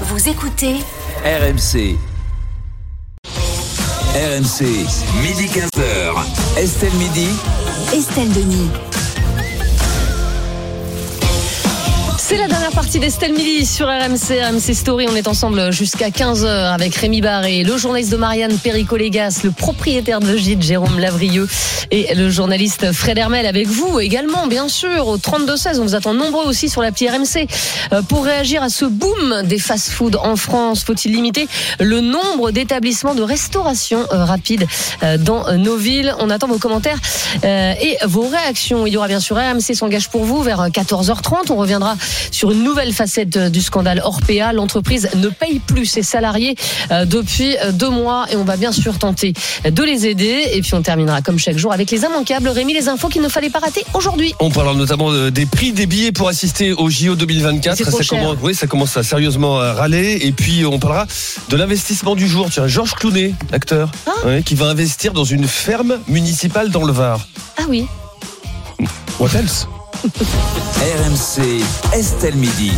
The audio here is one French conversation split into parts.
Vous écoutez RMC. RMC, midi 15h. Estelle Midi. Estelle Denis. C'est la dernière partie d'Estelle Midi sur RMC, RMC Story. On est ensemble jusqu'à 15h avec Rémi Barré, le journaliste de Marianne Perico-Légas, le propriétaire de Gîte Jérôme Lavrieux et le journaliste Fred Hermel avec vous également, bien sûr, au 32-16. On vous attend nombreux aussi sur l'appli RMC. Euh, Pour réagir à ce boom des fast-foods en France, faut-il limiter le nombre d'établissements de restauration euh, rapide euh, dans nos villes? On attend vos commentaires et vos réactions. Il y aura bien sûr RMC s'engage pour vous vers 14h30. On reviendra sur une nouvelle facette du scandale Orpea. L'entreprise ne paye plus ses salariés euh, depuis euh, deux mois et on va bien sûr tenter de les aider. Et puis on terminera comme chaque jour avec les immanquables. Rémi, les infos qu'il ne fallait pas rater aujourd'hui. On parlera notamment de- des prix des billets pour assister au JO 2024. C'est trop ça cher. commence, oui, ça commence à sérieusement râler. Et puis on parlera de l'investissement du jour. Tiens, Georges Clounet, acteur, Ah. ouais, qui va investir dans une ferme municipale dans le Var. Ah oui. What else? RMC, Estelle Midi.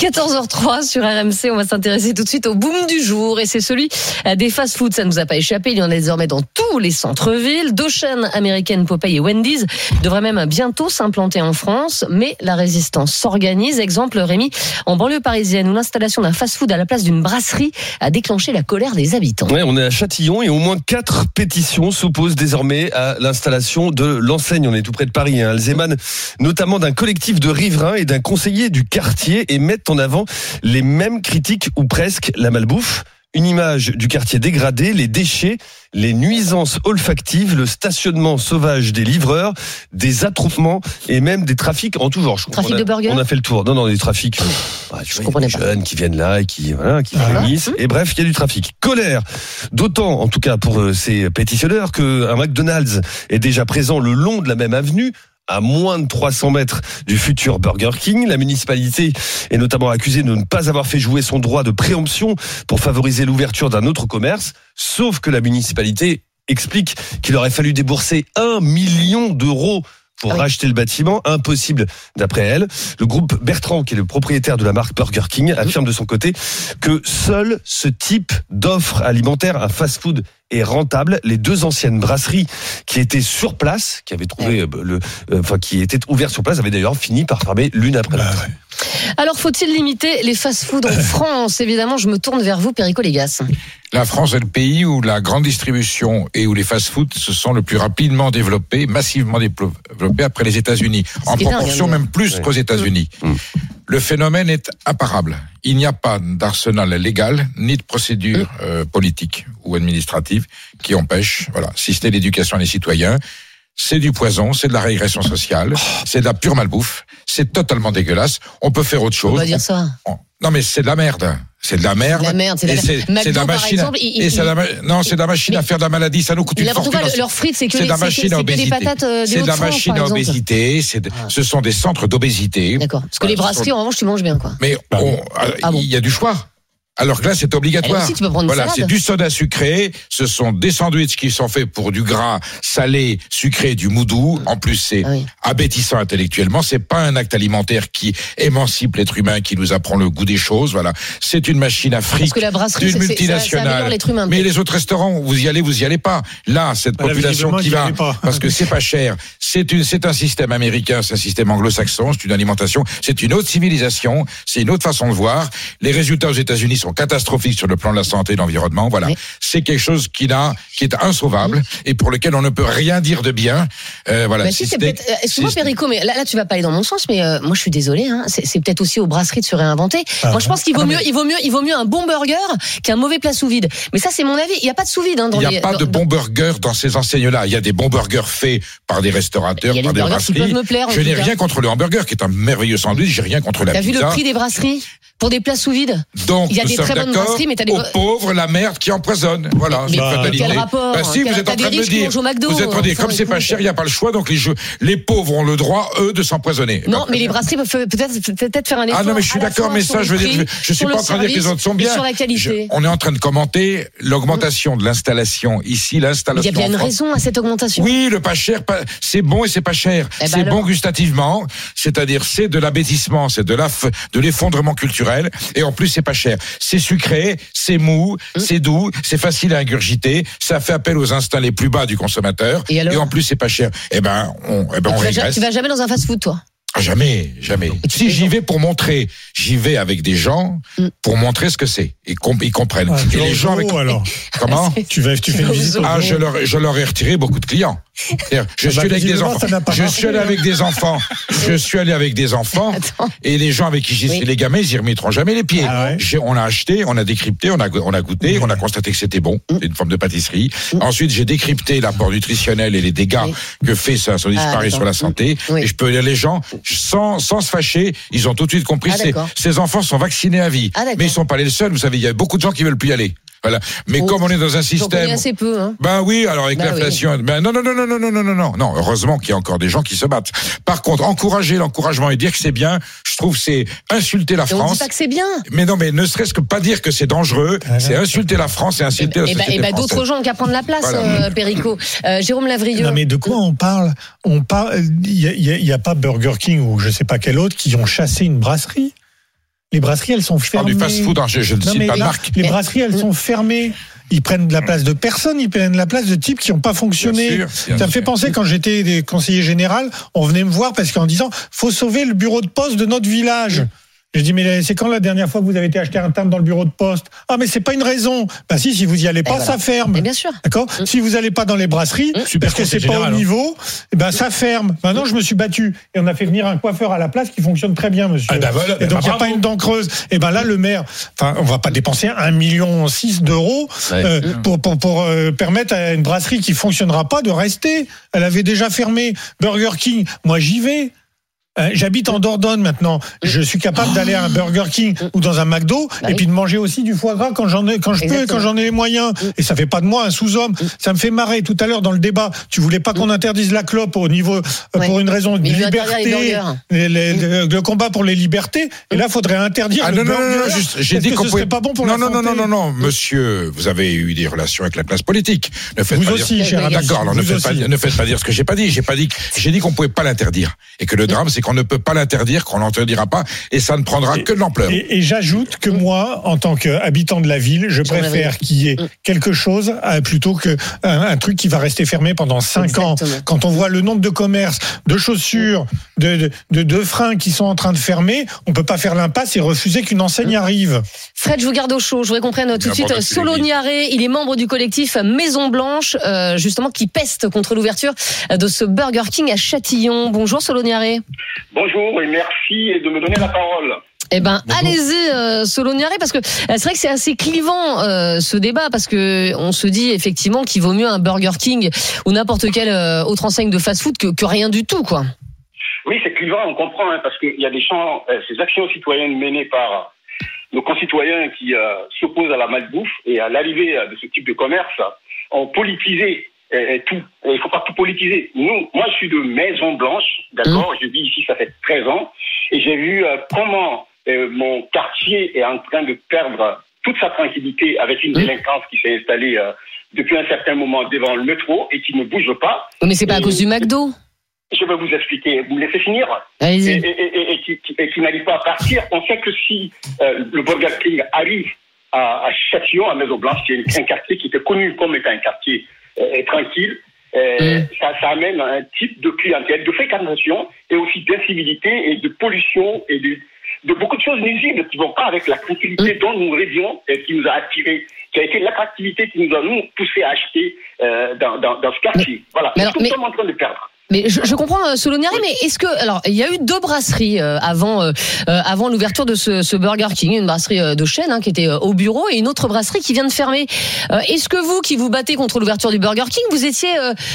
14h03 sur RMC, on va s'intéresser tout de suite au boom du jour et c'est celui euh, des fast-foods. Ça ne nous a pas échappé, il y en a désormais dans tous les centres-villes. Deux chaînes américaines, Popeye et Wendy's, devraient même bientôt s'implanter en France, mais la résistance s'organise. Exemple, Rémi, en banlieue parisienne, où l'installation d'un fast-food à la place d'une brasserie a déclenché la colère des habitants. Ouais, on est à Châtillon et au moins quatre pétitions s'opposent désormais à l'installation de l'enseigne. On est tout près de Paris. Hein. Elles émanent notamment d'un collectif de riverains et d'un conseiller du quartier et mettent en avant les mêmes critiques ou presque la malbouffe. Une image du quartier dégradé, les déchets, les nuisances olfactives, le stationnement sauvage des livreurs, des attroupements et même des trafics en tout genre. Je Trafic a- de burgers On a fait le tour. Non, non, des trafics. Ah, tu Je vois, il y a comprenais des pas. jeunes qui viennent là et qui, voilà, qui Voilà. réunissent. Et bref, il y a du trafic. Colère. D'autant, en tout cas pour euh, ces pétitionnaires, qu'un McDonald's est déjà présent le long de la même avenue à moins de 300 mètres du futur Burger King. La municipalité est notamment accusée de ne pas avoir fait jouer son droit de préemption pour favoriser l'ouverture d'un autre commerce, sauf que la municipalité explique qu'il aurait fallu débourser un million d'euros pour Ah oui. racheter le bâtiment, impossible d'après elle. Le groupe Bertrand, qui est le propriétaire de la marque Burger King, affirme de son côté que seul ce type d'offre alimentaire, un fast-food, est rentable. Les deux anciennes brasseries qui étaient sur place, qui avaient trouvé euh, le, euh, enfin qui étaient ouvertes sur place, avaient d'ailleurs fini par fermer l'une après l'autre. Alors, faut-il limiter les fast-foods en France? Évidemment, je me tourne vers vous, Perico Légas. La France est le pays où la grande distribution et où les fast-foods se sont le plus rapidement développés, massivement développés après les États-Unis, en dingue, proportion hein, même plus Ouais. qu'aux États-Unis. Mm. Le phénomène est imparable. Il n'y a pas d'arsenal légal ni de procédure euh, politique ou administrative qui empêche, voilà, si ce n'est l'éducation des citoyens. C'est du poison, c'est de la régression sociale, c'est de la pure malbouffe, c'est totalement dégueulasse. On peut faire autre On chose. va dire ça. On- Non mais c'est de la merde. C'est de la merde. De la merde, c'est de la de machine. exemple, il- et c'est la non, c'est de la machine à faire de la maladie. Ça nous coûte Mais une fortune. quoi, leurs frites, c'est que, C'est les- de la machine à que des obésité. patates euh, des C'est de la machine à obésité. Ce sont des centres d'obésité. D'accord. Parce que les brasseries, sont- en revanche, tu manges bien, quoi. Mais on- euh, Ah bon il y a du choix. Alors que là, c'est obligatoire. Aussi, tu peux prendre voilà, c'est du soda sucré. Ce sont des sandwichs qui sont faits pour du gras salé, sucré, du moudou. En plus, c'est Ah oui. abétissant intellectuellement. C'est pas un acte alimentaire qui émancipe l'être humain, qui nous apprend le goût des choses. Voilà, c'est une machine à fric Parce que la brasserie, d'une ça- ça multinationale. humain, Mais les autres restaurants, vous y allez, vous y allez pas. Là, cette Bah, là, population qui va, parce que c'est pas cher. C'est une, c'est un système américain, c'est un système anglo-saxon, c'est une alimentation, c'est une autre civilisation, c'est une autre façon de voir. Les résultats aux États-Unis sont catastrophiques sur le plan de la santé et de l'environnement. Voilà, Oui. c'est quelque chose qui est insauvable et pour lequel on ne peut rien dire de bien. Euh, voilà. Bah, si, peut-être. euh, Excuse-moi, si- Perico, mais là, là, tu vas pas aller dans mon sens, mais euh, moi, je suis désolé. Hein, c'est peut-être aussi aux brasseries de se réinventer. Ah moi, je pense qu'il vaut Ah il vaut mieux, il vaut mieux un bon burger qu'un mauvais plat sous vide. Mais ça, c'est mon avis. Il y a pas de sous vide hein, dans Il n'y les. a pas dans- de bons burgers dans ces enseignes-là. Il y a des bons burgers faits par des restaurateurs, par des brasseries. me plaire, Je n'ai rien contre le hamburger, qui est un merveilleux sandwich. J'ai rien contre la T'as vu pizza. le prix des brasseries? Pour des places sous vide Donc, Il y a nous des très bonnes brasseries, mais t'as des- aux pauvres, la merde qui empoisonne. Voilà, Mais fatalité. quel rapport Bah si, vous êtes en train de me dire, McDo, vous êtes en train de dire, enfin, comme c'est pas cher, il n'y a pas le choix, donc les, jeux- les pauvres ont le droit, eux, de s'empoisonner. Non, Bah, mais les brasseries peuvent peut-être peut-être faire un effort. Ah non, mais je suis d'accord, mais ça, je veux dire, je, suis pas en train de dire que les autres sont bien. Sur la qualité. On est en train de commenter l'augmentation de l'installation. Ici, Il y l'installation. a bien en une raison à cette augmentation. Oui, le pas cher, c'est bon et c'est pas cher. Eh ben c'est bon gustativement, c'est-à-dire c'est de l'abêtissement, c'est de l'effondrement culturel et en plus c'est pas cher. C'est sucré, c'est mou, Hum. c'est doux, c'est facile à ingurgiter, ça fait appel aux instincts les plus bas du consommateur Et alors en plus c'est pas cher. Eh ben on eh ben on tu, vas, tu vas jamais dans un fast-food, toi? Jamais, jamais. Si j'y vais pour montrer, j'y vais avec des gens Mm. pour montrer ce que c'est et com- ils comprennent. Ah, et les gens avec alors. comment Tu vas, tu fais une visite ah, je leur, je leur ai retiré beaucoup de clients. Je Ah bah, suis allé avec des enfants. Je suis allé avec des enfants. Je suis allé avec des enfants. Et les gens avec qui j'y suis, les gamins, ils y remettront jamais les pieds. Ah ouais on a acheté, on a décrypté, on a, go- on a goûté, on a constaté que c'était bon. Mm. C'est une forme de pâtisserie. Ensuite, j'ai décrypté l'apport nutritionnel et les dégâts Oui. que fait ça, son disparaît d'accord. sur la santé. Et je peux dire, les gens, sans, sans se fâcher, ils ont tout de suite compris. Ah, ces, enfants sont vaccinés à vie. Ah, mais ils sont pas les seuls. Vous savez, il y a beaucoup de gens qui veulent plus y aller. Voilà. Mais Oh, comme on est dans un système assez peu. Hein. ben oui, alors avec Bah l'inflation, ben non, non, non, non, non, non, non, non, non, non. Heureusement qu'il y a encore des gens qui se battent. Par contre, encourager l'encouragement et dire que c'est bien, je trouve que c'est insulter la Et on dit France. pas que c'est bien. Mais non, mais ne serait-ce que pas dire que c'est dangereux, Ah, c'est insulter la France et Et insulter la ben, société et ben, française. d'autres gens ont qu'à prendre la place, Voilà. euh, Perico. Euh, Jérôme Lavrieux. Non mais de quoi on parle? On parle. Il y a, a pas Burger King ou je sais pas quel autre qui ont chassé une brasserie. Les brasseries, elles sont Je parle fermées. du fast-food, hein, je, je ne Non, cite mais pas de là, marque. les brasseries, elles sont fermées. Ils prennent de la place de personnes, ils prennent de la place de types qui n'ont pas fonctionné. Bien sûr, bien Ça me fait penser quand j'étais des conseillers général, on venait me voir parce qu'en disant faut sauver le bureau de poste de notre village. Je dis mais c'est quand la dernière fois que vous avez été acheter un timbre dans le bureau de poste? Ah mais c'est pas une raison. Bah si si vous y allez pas voilà. ça ferme. Mais bien sûr. D'accord? Si vous allez pas dans les brasseries, parce que c'est pas au hein. niveau, eh ben ça ferme. Maintenant, je me suis battu et on a fait venir un coiffeur à la place qui fonctionne très bien, monsieur. Ah, voilà, et donc il n'y a pas une dent creuse. Et ben là, le maire, enfin, on va pas dépenser un million six d'euros Ouais. euh, pour pour, pour euh, permettre à une brasserie qui fonctionnera pas de rester. Elle avait déjà fermé Burger King. Moi, j'y vais. Euh, J'habite en Dordogne maintenant. Je suis capable d'aller à un Burger King ou dans un McDo Bah et oui. puis de manger aussi du foie gras quand j'en ai, quand je peux, et quand j'en ai les moyens. Et ça fait pas de moi un sous-homme. Ça me fait marrer. Tout à l'heure dans le débat, tu voulais pas qu'on interdise la clope au niveau euh, Ouais. pour une raison de il les liberté, les- les- le, le combat pour les libertés. Et là, faudrait interdire Ah le non, non, non, juste, j'ai dit que ce pouvait pas bon pour non, la non, non, santé non, non, non, monsieur, vous avez eu des relations avec la classe politique. Ne faites Vous pas aussi, dire... cher ami. D'accord, alors ne faites, pas, ne faites pas dire ce que j'ai pas dit. J'ai pas dit, j'ai dit qu'on pouvait pas l'interdire. Et que le drame, c'est qu'on ne peut pas l'interdire, qu'on l'interdira pas, et ça ne prendra que de l'ampleur. Et, et j'ajoute que moi, en tant qu'habitant de la ville, je préfère qu'il y ait quelque chose euh, plutôt que un, un truc qui va rester fermé pendant cinq ans. Exactement. Quand on voit le nombre de commerces, de chaussures, de, de, de, de freins qui sont en train de fermer, on peut pas faire l'impasse et refuser qu'une enseigne arrive. Fred, je vous garde au chaud. Je voudrais qu'on prenne tout de suite Solo. Niaré. Il est membre du collectif Maison Blanche, euh, justement, qui peste contre l'ouverture de ce Burger King à Châtillon. Bonjour Solo Niaré. Bonjour et merci de me donner la parole. Eh ben, allez-y, euh, Solo Niaré, parce que euh, c'est vrai que c'est assez clivant euh, ce débat, parce que on se dit effectivement qu'il vaut mieux un Burger King ou n'importe quelle euh, autre enseigne de fast-food que, que rien du tout, quoi. Oui, c'est clivant, on comprend, hein, parce qu'il y a des champs, euh, ces actions citoyennes menées par nos concitoyens qui euh, s'opposent à la malbouffe et à l'arrivée de ce type de commerce ont politisé euh, tout. Il faut pas tout politiser. Nous, moi, je suis de Maison Blanche, d'accord. Je vis ici, ça fait 13 ans, et j'ai vu euh, comment euh, mon quartier est en train de perdre toute sa tranquillité avec une délinquance qui s'est installée euh, depuis un certain moment devant le métro et qui ne bouge pas. Mais c'est pas à cause du McDo. Je vais vous expliquer. Vous me laissez finir et, Allez-y. et, et, qui, qui- n'arrive pas à partir. On sait que si le Burger King arrive à, à Châtillon, à Maison Blanche, qui est un quartier qui était connu comme étant un quartier tranquille, euh, Mm. ça, ça amène un type de clientèle, de fréquentation et aussi d'incivilité et de pollution et de, de beaucoup de choses nuisibles qui vont pas avec la tranquillité dont nous rêvions et qui nous a attirés, qui a été l'attractivité qui nous a nous poussé à acheter euh, dans, dans, dans ce quartier. Voilà. alors, ce que nous mais- sommes en train de perdre. Mais je, je comprends euh, mais est-ce que alors il y a eu deux brasseries euh, avant euh, euh, avant l'ouverture de ce, ce Burger King, une brasserie euh, de chaîne hein, qui était euh, au bureau et une autre brasserie qui vient de fermer. Est-ce que vous qui vous battez contre l'ouverture du Burger King, vous étiez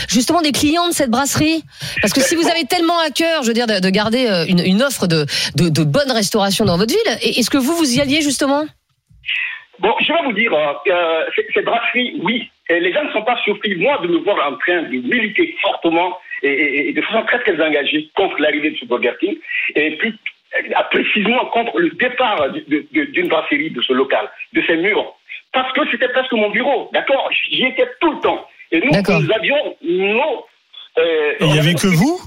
justement des clients de cette brasserie? Parce que si vous avez tellement à cœur, je veux dire, de, de garder une, une offre de, de, de bonne restauration dans votre ville, est-ce que vous vous y alliez justement? Bon, je vais vous dire, euh, ces- brasseries, oui. Les gens ne sont pas surpris, moi, de me voir en train de militer fortement et, et- et de façon très, très engagée contre l'arrivée de ce Burger King, et plus euh, précisément contre le départ d'une brasserie de ce local, de ces murs. Parce que c'était presque mon bureau, d'accord? J'y étais tout le temps. Et nous, nous avions nos... euh, Il n'y avait que vous?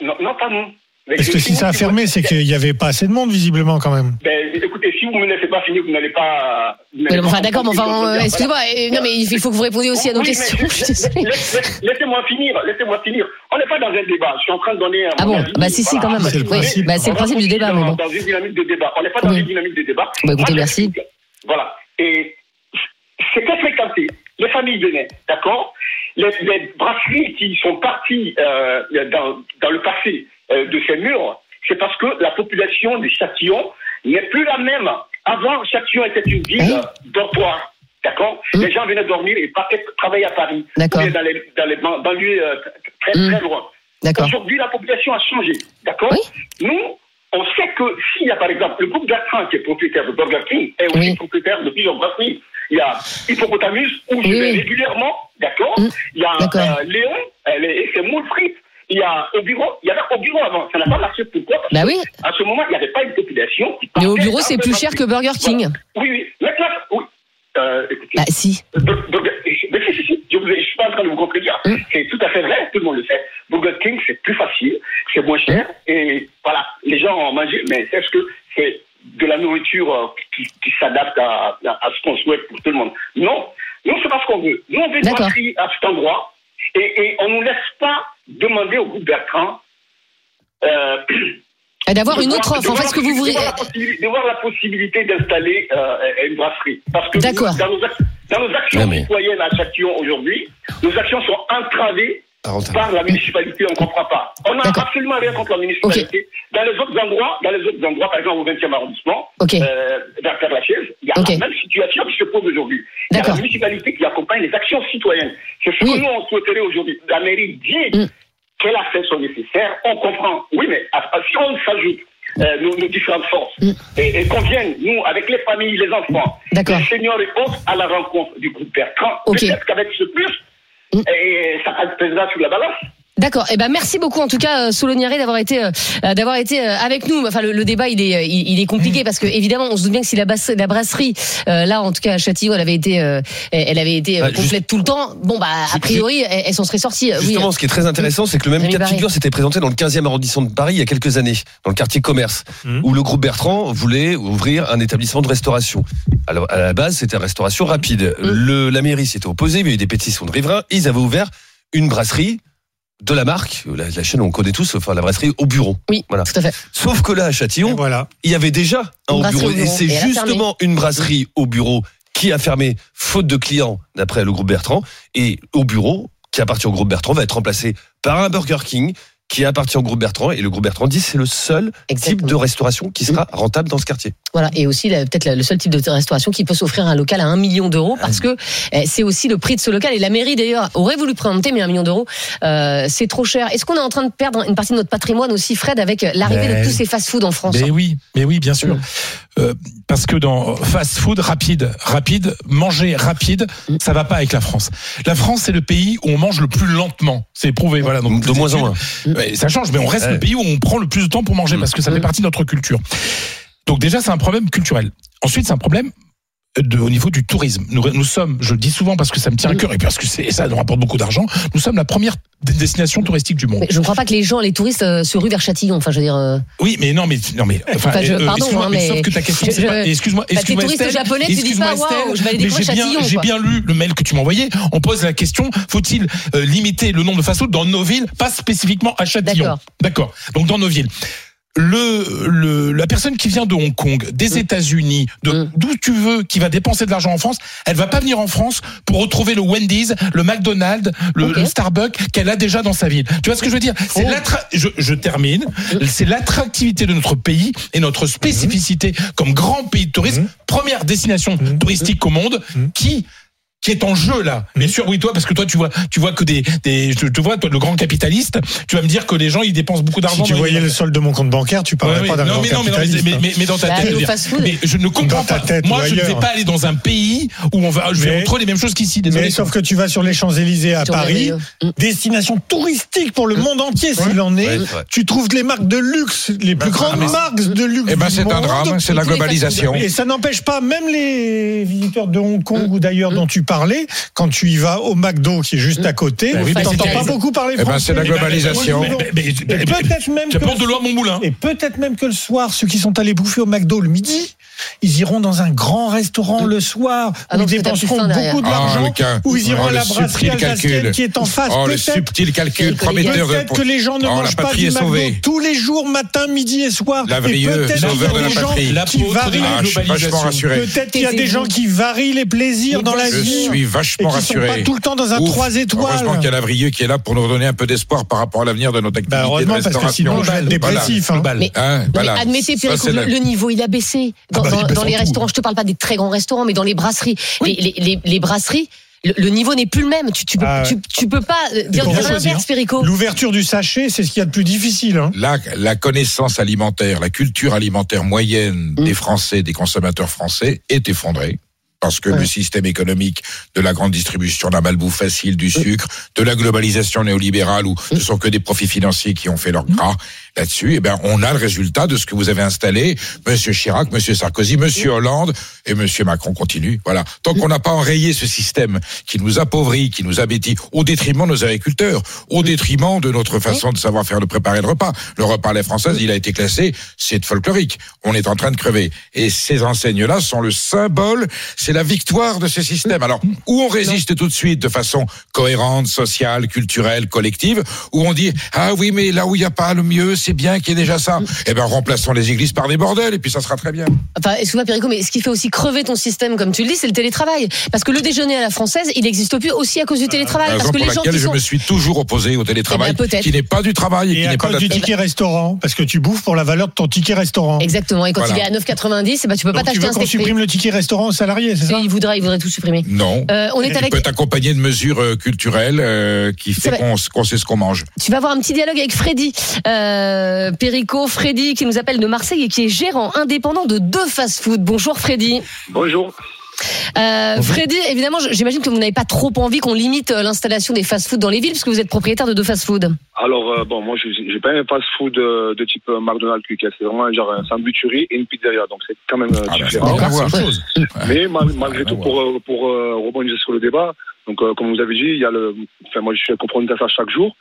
Non, non, pas nous. Mais Parce que si ça a fermé, c'est qu'il n'y avait pas assez de monde, visiblement, quand même. Ben, écoutez, si vous ne me laissez pas finir, vous n'allez pas... Mais Enfin d'accord, mais enfin euh, excusez-moi, euh, non mais il faut que vous répondiez aussi à nos questions. Laissez-moi finir, laissez-moi finir. On n'est pas dans un débat. Je suis en train de donner un. Ah bon Bah si si quand même. C'est le Oui, principe. bah, c'est le On principe du débat, mais dans, bon. dans une dynamique de débat. On n'est pas dans une dynamique de débat. Bah, écoutez, merci. Voilà. Et c'était fréquenté. Les familles venaient, d'accord? Les, les brasseries qui sont parties euh, dans, dans le passé euh, de ces murs, c'est parce que la population de Châtillon n'est plus la même. Avant, Châtillon était une ville euh, dortoir. D'accord Mm. Les gens venaient dormir et travailler à Paris. D'accord. Dans les, dans les ban- banlieues euh, très, Mm. très loin. D'accord. Aujourd'hui, la population a changé. D'accord Oui. Nous, on sait que s'il y a par exemple le groupe Bertrand qui est propriétaire de Burger King est aussi Oui. propriétaire de plusieurs brasseries. Il y a Hippopotamus où je Oui, vais oui. régulièrement, d'accord Mm. Il y a euh, Léon elle est- et ses moules frites. Il y a au bureau, il y avait au bureau avant, ça n'a pas marché. Pourquoi Parce Bah oui. à ce moment, il n'y avait pas une population qui Mais au partait bureau, dans c'est plus cher que. Burger King. Voilà. Oui, oui. Maintenant, oui. Euh, écoutez, Bah si. Bur- Burger- mais si, si, si, je ne suis pas en train de vous contredire. Mm. C'est tout à fait vrai, tout le monde le sait. Burger King, c'est plus facile, c'est moins cher, et voilà, les gens ont mangé, mais est-ce que c'est de la nourriture euh, qui, qui s'adapte à, à- à ce qu'on souhaite pour tout le monde? Non, nous, c'est pas ce qu'on veut. Nous, on veut une à cet endroit, et, et on ne nous laisse pas demander au groupe Bertrand euh, Et D'avoir de une voir- autre offre. En fait, ce que la vous voulez. de voir la possibilité- d'installer euh, une brasserie. Parce que nous, dans, nos, ac- dans nos actions mais- citoyennes à Châtillon aujourd'hui, nos actions sont entravées Ah, par la municipalité, on ne comprend pas. On n'a absolument rien contre la municipalité. Dans les autres endroits, dans les autres endroits, par exemple au 20e arrondissement, euh, vers Père Lachaise, il y a la même situation qui se pose aujourd'hui. Il y a la municipalité qui accompagne les actions citoyennes. C'est ce Oui. que nous, on souhaiterait aujourd'hui. La mairie dit Mm. qu'elle a fait son nécessaire, on comprend. Oui, mais à- à- si on s'ajoute euh, nos, nos différentes forces Mm. et, et qu'on vienne, nous, avec les familles, les enfants, les seniors et autres, à la rencontre du groupe Bertrand, Ok. peut-être qu'avec ce plus, Mm. et ça pèsera sur la balance. D'accord. Eh ben merci beaucoup en tout cas euh, Soloniari d'avoir été euh, d'avoir été euh, avec nous. Enfin le, le débat il est il, il est compliqué parce que évidemment on se doute bien que si la, basse, la brasserie euh, là en tout cas à Châtillon elle avait été euh, elle avait été juste- complète tout le temps. Bon bah a priori elle, elle s'en serait sortie. euh, oui. Justement, ce qui est très intéressant, c'est que le même cas de figure s'était présenté dans le 15e arrondissement de Paris il y a quelques années, dans le quartier commerce, Mhm. où le groupe Bertrand voulait ouvrir un établissement de restauration. Alors, à la base, c'était une restauration rapide. Mhm. Le, la mairie s'était opposée, il y a eu des pétitions de riverains, ils avaient ouvert une brasserie de la marque, la, la chaîne on connaît tous, enfin la brasserie au bureau. Oui, Voilà. tout à fait. Sauf que là, à Et Châtillon, voilà. il y avait déjà un Une au brasserie bureau. au Et bureau. c'est Et justement une brasserie au bureau qui a fermé, faute de clients, d'après le groupe Bertrand. Et au bureau, qui appartient au groupe Bertrand, va être remplacé par un Burger King qui appartient au groupe Bertrand. Et le groupe Bertrand dit c'est le seul type de restauration qui sera rentable dans ce quartier. Voilà, et aussi peut-être le seul type de restauration qui peut s'offrir un local à un million d'euros parce que eh, c'est aussi le prix de ce local et la mairie d'ailleurs aurait voulu présenter mais un million d'euros euh, c'est trop cher. Est-ce qu'on est en train de perdre une partie de notre patrimoine aussi Fred avec l'arrivée Mais- de tous ces fast-food en France Mais oui, mais oui, bien sûr. Mm. Euh, parce que dans fast food rapide, rapide, manger rapide, Mm. ça va pas avec la France. La France, c'est le pays où on mange le plus lentement. C'est prouvé, voilà. Donc de moins en moins. Ça change, mais on reste Ouais. le pays où on prend le plus de temps pour manger Mm. parce que ça Mm. fait partie de notre culture. Donc déjà, c'est un problème culturel. Ensuite, c'est un problème de, au niveau du tourisme. Nous, nous sommes, je le dis souvent parce que ça me tient à cœur et parce que c'est, ça nous rapporte beaucoup d'argent, nous sommes la première destination touristique du monde. Mais je ne crois pas que les gens, les touristes, euh, se ruent vers Châtillon. Enfin, je veux dire, euh, Oui, mais non, mais non, mais enfin, Enfin, je- euh, pardon, excuse-moi, hein, mais, sauf que ta question, c'est pas. je- Excuse-moi, Bah, excuse-moi, touriste japonais, tu dis excuse-moi, pas, waouh, je vais aller mais découvrir j'ai bien, Châtillon, j'ai bien lu le mail que tu m'as envoyé. On pose la question faut-il euh, limiter le nombre de fast-food dans nos villes, pas spécifiquement à Châtillon? D'accord. D'accord. Donc dans nos villes. Le, le la personne qui vient de Hong Kong, des États-Unis, de Mm. d'où tu veux, qui va dépenser de l'argent en France, elle va pas venir en France pour retrouver le Wendy's, le McDonald's, le, Starbucks qu'elle a déjà dans sa ville. Tu vois ce que je veux dire? C'est Oh. l'attra- je, je termine. Mm. C'est l'attractivité de notre pays et notre spécificité comme grand pays de tourisme, première destination touristique au monde, qui qui est en jeu là. Bien sûr, oui, toi, parce que toi, tu vois, tu vois que des, des, je te vois, toi, le grand capitaliste, tu vas me dire que les gens, ils dépensent beaucoup d'argent. Si tu voyais le solde de mon compte bancaire, tu Ouais, parlerais oui. pas d'un non, grand mais non, mais, non, mais, capitaliste. mais, mais- mais dans ta Bah, tête, je mais je ne comprends Dans ta pas. tête Moi, je ne vais pas aller dans un pays où on va, je vais retrouver les mêmes choses qu'ici. Désolé. Mais sauf que tu vas sur les Champs-Élysées à Sur Paris, Mm. destination touristique pour le monde entier s'il en est. Ouais, ouais. Tu trouves les marques de luxe, les plus grandes mais- marques de luxe. Eh ben, c'est un drame, c'est la globalisation. Et ça n'empêche pas, même les visiteurs de Hong Kong ou d'ailleurs dont tu parlais, quand tu y vas au McDo qui est juste à côté, Bah oui, t'entends pas beaucoup parler Eh ben, français. c'est la globalisation. Peut-être même de mon moulin. et peut-être même que le soir, ceux qui sont allés bouffer au McDo le midi, ils iront dans un grand restaurant le soir Ah où ils dépenseront beaucoup de Ah, l'argent, où ils iront oh, à la brasserie alsacienne calcul. qui est en face. Oh, le Peut-être subtil calcul prometteur. Peut-être que les gens ne Oh, mangent pas du McDo tous les jours, matin, midi et soir. Et vrieuse, peut-être qu'il y sauveur de a la des gens patrie. qui L'apôtre de varient. la Ah, rassuré. Peut-être qu'il y a des gens qui varient les plaisirs dans la vie. Suis Et vachement qui sont pas rassuré. tout le temps dans un Ouf. 3 Heureusement étoiles. qu'il y a Lavrieux qui est là pour nous redonner un peu d'espoir par rapport à l'avenir de notre activité Bah, heureusement, de parce que sinon, je vais être dépressif. hein. Global. Mais- Hein, Non, mais voilà. admettez, Ça, Pierre, le, la- le niveau, il a baissé dans, Ah bah, dans- dans les tout. restaurants. Je te parle pas des très grands restaurants, mais dans les brasseries. Les, les, les, les brasseries, le, le niveau n'est plus le même. Tu, tu, peux, Ah ouais. tu, tu peux pas euh, dire l'inverse, Perico. L'ouverture du sachet, c'est ce qu'il y a de plus difficile. hein. La, la connaissance alimentaire, la culture alimentaire moyenne Mm. des Français, des consommateurs français est effondrée. Parce que Ouais. le système économique de la grande distribution, de la malbouffe facile, Mm. du sucre, de la globalisation néolibérale où ce sont que des profits financiers qui ont fait leur gras là-dessus, eh ben, on a le résultat de ce que vous avez installé. Monsieur Chirac, Monsieur Sarkozy, Monsieur Hollande et Monsieur Macron continue. Voilà. Tant qu'on n'a pas enrayé ce système qui nous appauvrit, qui nous abétit, au détriment de nos agriculteurs, au détriment de notre façon de savoir faire de préparer le repas. Le repas à la française, il a été classé, c'est folklorique. On est en train de crever. Et ces enseignes-là sont le symbole, c'est la victoire de ce système. Alors, où on résiste tout de suite de façon cohérente, sociale, culturelle, collective, où on dit, ah oui, mais là où il n'y a pas le mieux, c'est bien qu'il y ait déjà ça. Eh ben, remplaçons les églises par des bordels, et puis ça sera très bien. Enfin, excuse-moi, Perico, mais ce qui fait aussi crever ton système, comme tu le dis, c'est le télétravail. Parce que le déjeuner à la française, il n'existe plus aussi à cause du télétravail. La Parce raison que pour les gens laquelle qui je sont. me suis toujours opposé au télétravail, Eh ben, qui n'est pas du travail et, Et qui à n'est pas du ticket restaurant, parce que tu bouffes pour la valeur de ton ticket restaurant. Exactement. Et quand Voilà. il est à 9,90, eh ben, tu peux pas Donc t'acheter veux un qu'on steak supprime le ticket restaurant aux salariés, c'est ça Il voudrait, il voudrait tout supprimer. Non. Euh, on est Il avec. peut être accompagné de mesures euh, culturelles euh, qui fait va. qu'on qu'on sait ce qu'on mange. Tu vas avoir un petit dialogue avec Freddy. Euh, Perico, Freddy, qui nous appelle de Marseille et qui est gérant indépendant de deux fast-food. Bonjour Freddy. Bonjour. Euh, Freddy, évidemment, j'imagine que vous n'avez pas trop envie qu'on limite euh, l'installation des fast-food dans les villes, puisque vous êtes propriétaire de deux fast-food. Alors, euh, bon, moi, je j'ai pas un fast-food euh, de type McDonald's, QK. C'est vraiment genre un sandwicherie et une pizzeria. Donc, c'est quand même Ah, ben, différent. Mais ma- malgré tout, pour, pour euh, rebondir sur le débat, donc euh, comme vous avez dit, il y a le, enfin moi je suis confronté à ça chaque jour.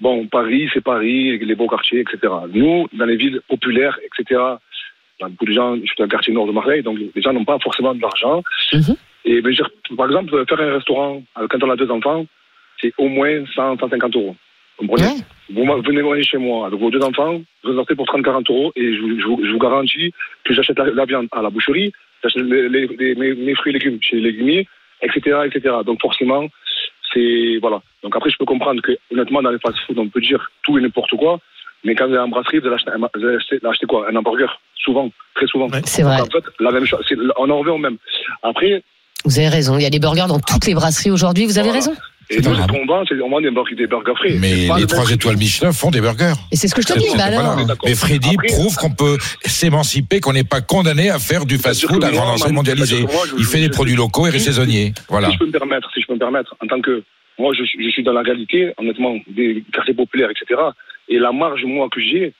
Bon, Paris, c'est Paris, les beaux quartiers, etc. Nous, dans les villes populaires, etc. il y a beaucoup de gens, je suis dans le quartier nord de Marseille, donc les gens n'ont pas forcément de l'argent. Mhm. Et ben, je- par exemple, faire un restaurant euh, quand on a deux enfants, c'est au moins 100, 150 euros. Vous comprenez Ouais. Vous venez manger chez moi avec vos deux enfants, vous sortez pour 30-40 euros et je, vous- je vous- je vous garantis que j'achète la, la viande à la boucherie, j'achète les, les- les- mes, mes fruits et légumes chez les légumiers, etc., etc. Donc forcément, c'est voilà. Donc après, je peux comprendre que honnêtement, dans les fast-food, on peut dire tout et n'importe quoi, mais quand vous allez en brasserie, vous allez acheter, un- vous allez acheter- acheter quoi? Un hamburger, souvent, très souvent. Ouais. C'est vrai. En fait, la même chose, c'est- on en revient au même. Après, Vous avez raison. Il y a des burgers dans toutes les brasseries aujourd'hui. Vous avez Voilà. raison. et C'est nous, ce qu'on vend, c'est on vend des burgers, des burgers frais. Mais les le trois étoiles. Michelin font des burgers. Et c'est ce que je te dis. Bah alors. Mais Freddy Après- prouve qu'on peut s'émanciper, qu'on n'est pas condamné à faire du fast-food à grande enseigne mondialisée. Il fait des produits locaux et saisonniers. Voilà. Si je peux me permettre, si je peux me permettre, en tant que moi, je, suis- je suis dans la réalité, honnêtement, des quartiers populaires, etc. Et la marge, moi, que j'ai,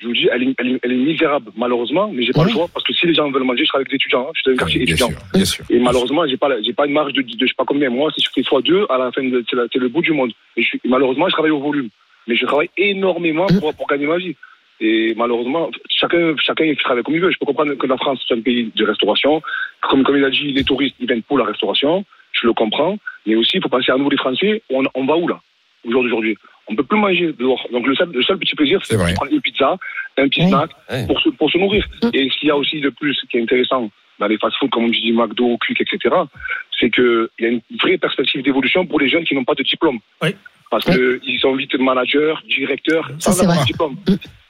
je vous dis, elle est, elle est- elle est misérable, malheureusement, mais j'ai pas le choix parce que si les gens veulent manger, je serai avec des étudiants. hein, je suis dans un quartier Bien étudiant. sûr, bien sûr. Et malheureusement, j'ai pas, j'ai pas une marge de, de, je sais pas combien. Moi, si je fais fois deux, à la fin, de- c'est le bout du monde. Et je suis, malheureusement, je travaille au volume, mais je travaille énormément pour, pour gagner ma vie. Et malheureusement, chacun, chacun il travaille comme il veut. Je peux comprendre que la France c'est un pays de restauration. Comme, comme il a dit, les touristes ils viennent pour la restauration. Je le comprends. Mais aussi, il faut penser à nous, les Français. On, on va où là? Au jour d'aujourd'hui. On peut plus manger dehors. Donc le seul, le seul petit plaisir, C'est de prendre une pizza, un petit Oui. snack pour se, pour se nourrir. Mm. Et ce qu'il y a aussi de plus qui est intéressant dans les fast-food, comme on dit McDo, Quick, etc., c'est qu'il y a une vraie perspective d'évolution pour les jeunes qui n'ont pas de diplôme. Oui. Parce qu'ils sont vite managers, directeurs, Ça, sans avoir de diplôme.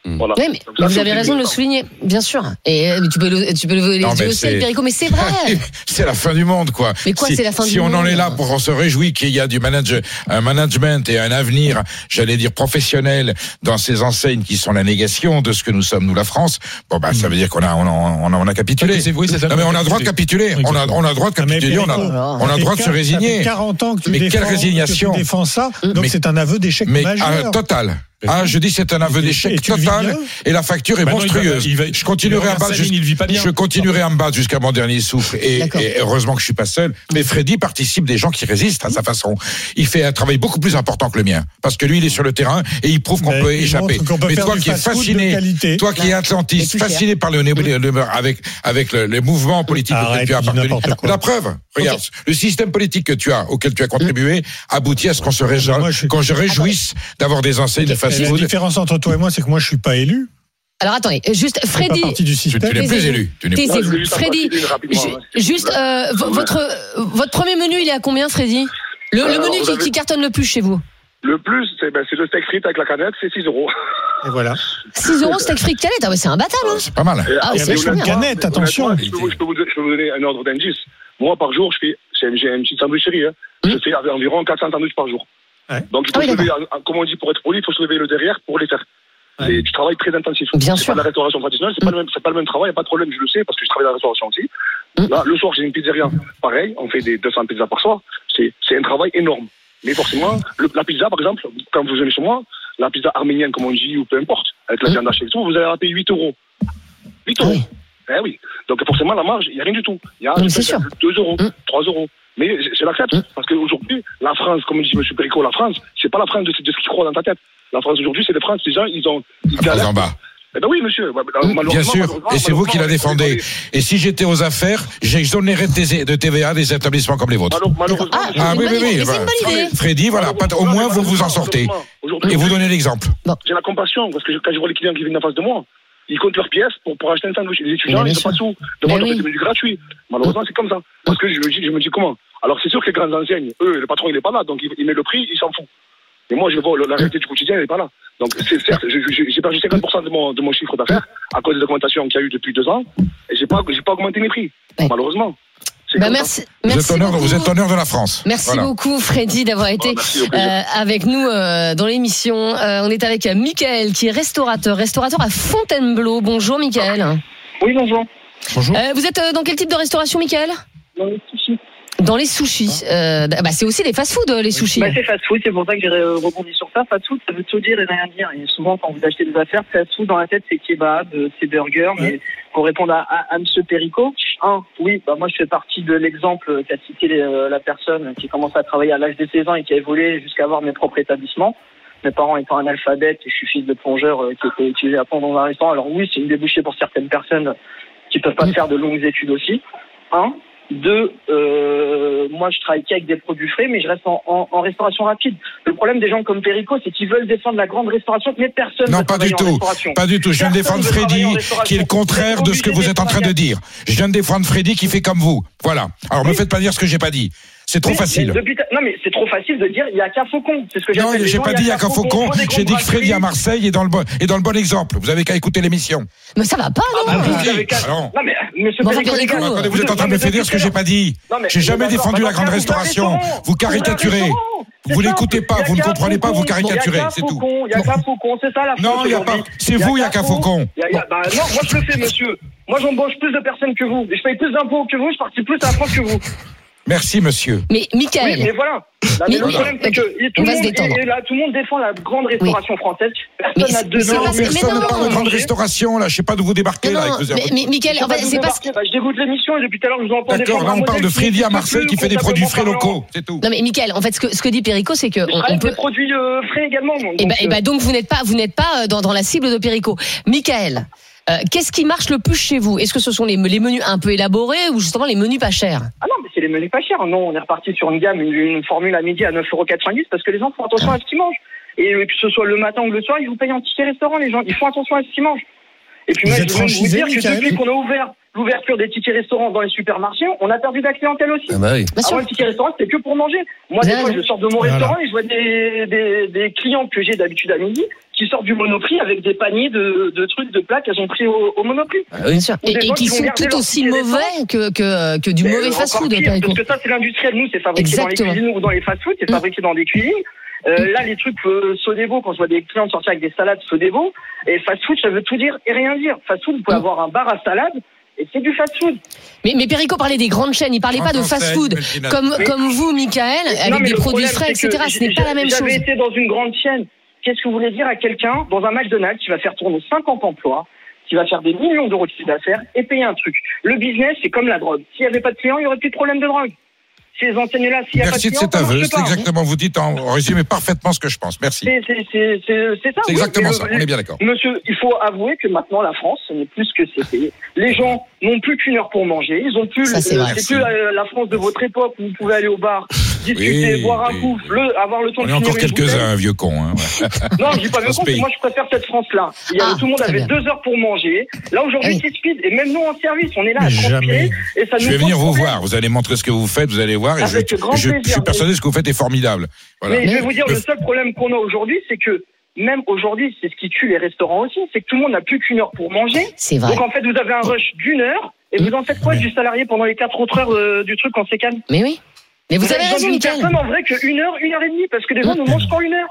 Mm. Voilà. Oui, mais, mais ça, vous avez aussi raison de le souligner, bien sûr. Et euh, mais tu peux le, tu peux les Non, yeux mais au ciel, c'est- Perico, mais c'est vrai. C'est la fin du monde, quoi. Mais quoi, si, c'est la fin si du on en monde est là pour on se réjouit qu'il y a du manage, un management et un avenir, j'allais dire professionnel, dans ces enseignes qui sont la négation de ce que nous sommes, nous, la France, bon, bah, ça veut dire qu'on a, on a, on a, on a capitulé. C'est- oui, c'est ça. Non, mais on a le droit de capituler. On a, on a le droit de Ah, mais capituler. On a, on a le droit de se Ça résigner. fait 40 ans que tu Mais quelle défends, résignation. que tu défends ça. Donc Mais- c'est un aveu d'échec Mais majeur. ah, total. Ah, je dis c'est un aveu d'échec total et la facture est Bah non, il va- monstrueuse. il va- je continuerai à battre. Je continuerai à me battre jusqu'à mon dernier souffle et, heureusement que je suis pas seul. Mais Freddy participe des gens qui résistent à sa façon. Il fait un travail beaucoup plus important que le mien parce que lui il est sur le terrain et il prouve qu'on peut échapper. peut Mais toi qui es fasciné, toi qui es atlantiste, fasciné par le, le- le- avec avec le- les mouvements politiques auxquels tu as appartenu. La preuve, regarde, le système politique que tu as auquel tu as contribué aboutit à ce qu'on se réjouisse, je d'avoir des enseignes de La différence entre toi et moi, c'est que moi, je suis pas élu. Alors attendez, juste Freddy. Tu, n'es plus élu. Tu n'es plus- Freddy, une hein, juste euh, vo- votre votre premier menu, il est à combien, Freddy? Le, menu qui, avez- qui cartonne le plus chez vous? Le plus, c'est ben, c'est le steak frites avec la canette, c'est 6 euros. Et voilà. 6 euros steak frites canette, ah ouais, c'est imbattable. Hein. C'est pas mal. Et- Ah, c'est bien. Canette, attention. Je peux, vous- je peux vous, je peux vous donner un ordre d'indice. Moi, par jour, je fais, j'ai une petite sandwicherie. Hein. Je fais environ 400 sandwichs par jour. Ouais. Donc, il Ah faut oui, se lever, en- en- comme on dit, pour être poli, il faut se lever le derrière pour les faire. C'est du travail très intensif. Bien sûr. pas la restauration traditionnelle, c'est pas le même, c'est pas le même travail, y a pas de problème, je le sais, parce que je travaille dans la restauration aussi. Mm. Là, le soir, j'ai une pizzeria. Pareil, on fait des 200 pizzas par soir. C'est, c'est un travail énorme. Mais forcément, le- la pizza, par exemple, quand vous venez chez moi, la pizza arménienne, comme on dit, ou peu importe, avec la Mm. viande hachée et tout, vous allez la payer 8 euros. 8 Ah euros. oui. Eh oui. Donc forcément, la marge, il n'y a rien du tout. Il y a Non, mais c'est sûr. 2 euros, Mm. 3 euros. Mais je, l'accepte. Mm. Parce qu'aujourd'hui, la France, comme dit M. Perico, la France, c'est pas la France de, ce- de ce qui croit dans ta tête. La France aujourd'hui, c'est les France, les gens, ils ont. Ils La phrase galèrent. en bas. Eh ben oui, monsieur. Malheureusement, Bien sûr. malheureusement, Et c'est vous qui la défendez. Et si j'étais aux affaires, j'exonérais de TVA des établissements comme les vôtres. Malheure- Malheureusement, Ah, Ah c'est oui, oui, oui. Freddy, voilà, pas- au moins vous vous en sortez. Et vous donnez l'exemple. J'ai la compassion, parce que je- quand je vois les clients qui viennent en face de moi, ils comptent leurs pièces pour, pour acheter un sandwich. Les étudiants, ils n'ont pas sous. Demandent Mais oui. des menus gratuits. Malheureusement, c'est comme ça. Parce que je me dis, je me dis comment Alors, c'est sûr que les grandes enseignes, eux, le patron, il n'est pas là, donc il, il met le prix, il s'en fout. Et moi, je vois le- la réalité du quotidien, elle n'est pas là. Donc, c'est certes, j'ai perdu 50% de mon, de mon chiffre d'affaires à cause des augmentations qu'il y a eu depuis deux ans, et j'ai pas, j'ai pas augmenté mes prix, Ouais. malheureusement. Bah, merci, Vous êtes honneur, beaucoup. vous êtes honneur de la France. Merci Voilà. beaucoup Freddy d'avoir été Oh, plaisir. euh, avec nous euh, dans l'émission. Euh, on est avec Michael qui est restaurateur, restaurateur à Fontainebleau. Bonjour Michael. Oui, bonjour. Bonjour. Euh, vous êtes euh, dans quel type de restauration Michael? Dans les sushis. Dans les sushis. Euh, bah, c'est aussi des fast-food euh, les sushis. Bah, c'est fast food, c'est pour ça que j'ai euh, rebondi sur ça. Fast food, ça veut tout dire et rien dire. Et souvent, quand vous achetez des affaires, fast food dans la tête, c'est kebab, euh, c'est burger. Mais pour répondre à, à, à Monsieur Perico, un, oui, bah, moi je fais partie de l'exemple qu'a cité euh, la personne qui commence à travailler à l'âge de 16 ans et qui a évolué jusqu'à avoir mes propres établissements. Mes parents étant analphabètes, et je suis fils de plongeur euh, qui était utilisé à fond dans un restaurant. Alors oui, c'est une débouchée pour certaines personnes qui peuvent pas faire de longues études aussi. Un. Deux, euh, moi je travaille qu'avec des produits frais, mais je reste en, en- en restauration rapide. Le problème des gens comme Perico, c'est qu'ils veulent défendre la grande restauration, mais personne Non, pas du tout. Pas du tout. Je viens de défendre Freddy, qui est le contraire de ce que vous êtes en train de dire. Je viens de défendre Freddy qui fait comme vous. Voilà. Alors, me Oui. faites pas dire ce que j'ai pas dit. C'est trop facile. mais depuis ta- non, mais c'est trop facile de dire il y a qu'un faucon. C'est ce que Non, j'appelle les j'ai pas dit il y a qu'un faucon. J'ai dit que Freddy à. Marseille est dans le bon, est dans le bon exemple. Vous avez qu'à écouter l'émission. Mais ça va pas, non Ah, vous vous avez qu'à- Alors. Non, mais, monsieur Bon, euh, vous êtes en train de me faire dire ce que j'ai pas dit. Non, J'ai jamais défendu la grande restauration. Vous caricaturez. Vous l'écoutez pas, vous ne comprenez pas, vous caricaturez, c'est tout. faucon, Il y a qu'un faucon, c'est ça la Non, il y a pas- c'est vous, il y a qu'un faucon. Bah, non, moi je le fais, monsieur. Moi j'embauche plus de personnes que vous. Je paye plus d'impôts que vous, je participe plus à la France que vous. Merci, monsieur. Mais Michael, Oui, mais voilà. Là, mais Mais- le problème, c'est que tout on le va se monde là, tout le monde défend la grande restauration française. Personne n'a deux pas- mais Personne non, ne parle de non, grande restauration, là. Je sais pas d'où vous débarquez, non, là. non, avec vos mais, mais Michael, en fait, c'est parce que Bah, je dégoûte l'émission et depuis tout à l'heure, je vous entends D'accord, là on parle de Freddy à Marseille qui fait des produits frais locaux, c'est tout. non mais Michael, en fait, ce que ce que dit Perico, c'est que on, on peut. des produits euh, frais également. donc, Et bah, euh, et bah, donc vous n'êtes pas vous n'êtes pas euh, dans, dans la cible de Perico. Michael, euh, qu'est-ce qui marche le plus chez vous? Est-ce que ce sont les, les menus un peu élaborés ou justement les menus pas chers? Ah non, les menus pas chers. Non, on est reparti sur une gamme, une, une formule à midi à 9,90€ parce que les gens font attention à ce qu'ils mangent. Et que ce soit le matin ou le soir, ils vous payent un ticket restaurant, les gens. Ils font attention à ce qu'ils mangent. Et puis moi, je veux vous dire que depuis qu'on a ouvert l'ouverture des tickets restaurants dans les supermarchés, on a perdu de la clientèle aussi. Ah bah oui. Avant, le ticket restaurant, c'était que pour manger. Moi, des fois, je sors de mon Voilà. restaurant et je vois des, des, des clients que j'ai d'habitude à midi qui sortent du Monoprix avec des paniers de, de trucs, de plats qu'elles ont pris au, au Monoprix. Ah oui. Sûr. Et, qui sont tout aussi mauvais que, que, que du Mais mauvais fast-food. Parce que ça, c'est l'industriel. Nous, c'est fabriqué Exactement. dans les cuisines ou dans les fast-food, c'est Mm. fabriqué dans des cuisines. Euh, là, les trucs euh, Sodebo, quand je vois des clients sortir avec des salades Sodebo, et fast-food, ça veut tout dire et rien dire. Fast-food, vous pouvez Mm. avoir un bar à salade, et c'est du fast-food. Mais, mais Perico parlait des grandes chaînes, il parlait pas de fast-food. Comme, Mais- comme vous, Michael, avec des produits problème, frais, etc. Ce n'est pas la même chose. J'avais été dans une grande chaîne. Qu'est-ce que vous voulez dire à quelqu'un dans un McDonald's qui va faire tourner 50 emplois, qui va faire des millions d'euros de chiffre d'affaires et payer un truc? Le business, c'est comme la drogue. S'il n'y avait pas de clients, il n'y aurait plus de problème de drogue. Ces enseignes-là, s'il n'y a Merci de pas de cet aveu. C'est pas. exactement, vous dites en résumé parfaitement ce que je pense. Merci. C'est ça. C'est oui. exactement ça. le- On est bien d'accord. Monsieur, il faut avouer que maintenant la France, ce n'est plus ce que c'était. Les gens n'ont plus qu'une heure pour manger. Ils ont plus. Ça, c'est le- vrai. c'est plus la, la France de votre époque où vous pouvez aller au bar, discuter, Oui, boire un oui, coup, oui. le- avoir le temps On de est finir encore quelques-uns, un vieux con. Hein, ouais. Non, je dis pas ce con, moi je préfère cette France-là. Il Ah, tout le monde avait bien. deux heures pour manger. Là aujourd'hui c'est speed et même nous en service, on est là à jamais. et ça Je nous vais pose venir vous voir. Vous allez montrer ce que vous faites. Vous allez voir. Et je, grand je- je plaisir. suis persuadé que ce que vous faites est formidable. Voilà. Mais je vais vous dire, Le- le seul problème qu'on a aujourd'hui, c'est que même aujourd'hui, c'est ce qui tue les restaurants aussi, c'est que tout le monde n'a plus qu'une heure pour manger. C'est vrai. Donc en fait, vous avez un rush d'une heure et vous en faites quoi du salarié pendant les quatre autres heures euh, du truc en sécane? Mais oui. Mais vous avez raison, Michael. personne en vrai qu'une heure, une heure et demie, parce que les gens ne mangent qu'en une heure.